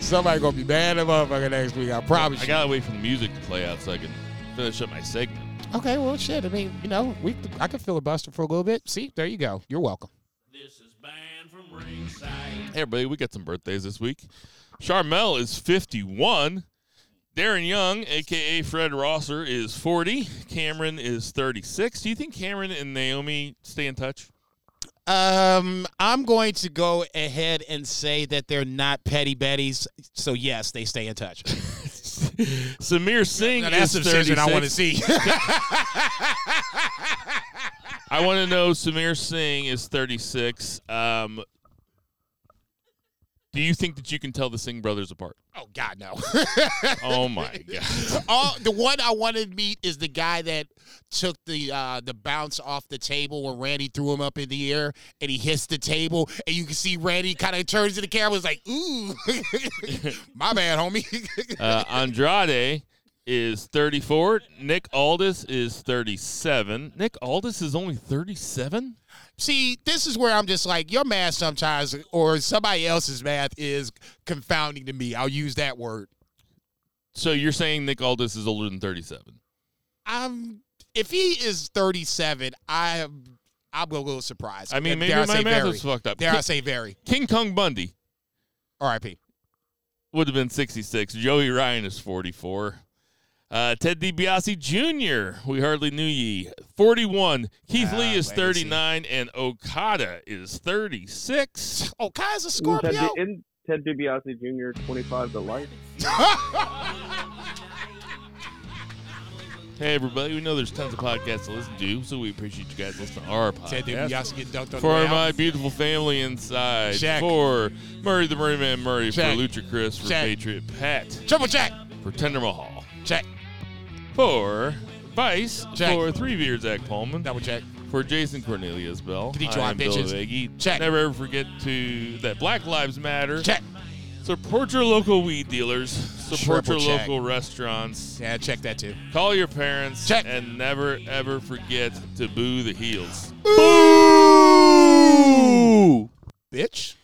somebody gonna be mad at the motherfucker next week. I promise I you. gotta wait for the music to play out so I can finish up my segment. Okay, well, shit. I mean, you know, we I could filibuster for a little bit. See, there you go. You're welcome. Hey, everybody, we got some birthdays this week. Sharmell is 51. Darren Young, aka Fred Rosser, is 40. Cameron is 36. Do you think Cameron and Naomi stay in touch? Um, I'm going to go ahead and say that they're not petty betties. So yes, they stay in touch. Samir Singh Now, that's is the decision 36. I want to see. I want to know Samir Singh is 36. Um, do you think that you can tell the Singh brothers apart? oh God, no. Oh my god. All, the one I want to meet is the guy that took the uh, the bounce off the table when Randy threw him up in the air and he hits the table and you can see Randy kind of turns to the camera and is like, "Ooh, my bad, homie." Uh, Andrade is 34. Nick Aldis is 37. Nick Aldis is only 37? See, this is where I'm just like, your math sometimes or somebody else's math is confounding to me. I'll use that word. So you're saying Nick Aldis is older than 37? I'm if he is 37, I am I'm a little surprised. I mean, maybe dare my math very. was fucked up. Dare I say very? King Kong Bundy R.I.P. would have been 66. Joey Ryan is 44. Uh, Ted DiBiase Jr., we hardly knew ye, 41. Keith Ah, Lee is 39, and Okada is 36. Oh, Kai's a Ted, Scorpio. Di- and Ted DiBiase Jr. 25 to life. Hey, everybody, we know there's tons of podcasts to listen to, so we appreciate you guys listening to our podcast. Ted DiBiase get dunked on For the way my out. beautiful family inside. Check. For Murray the Murray Man Murray. Check. For Lucha Chris. For Check. Patriot Pat. Triple check. For Tender Mahal. Check. For Vice. Check. For Three Beard Zach Pullman. Double check. For Jason Cornelius Bell. Good eat I you am Bill bitches. Check. Never ever forget to that Black Lives Matter. Check. Support your local weed dealers. Support Triple your check. local restaurants. Yeah, check that too. Call your parents. Check. And never ever forget to boo the heels. Boo! Bitch.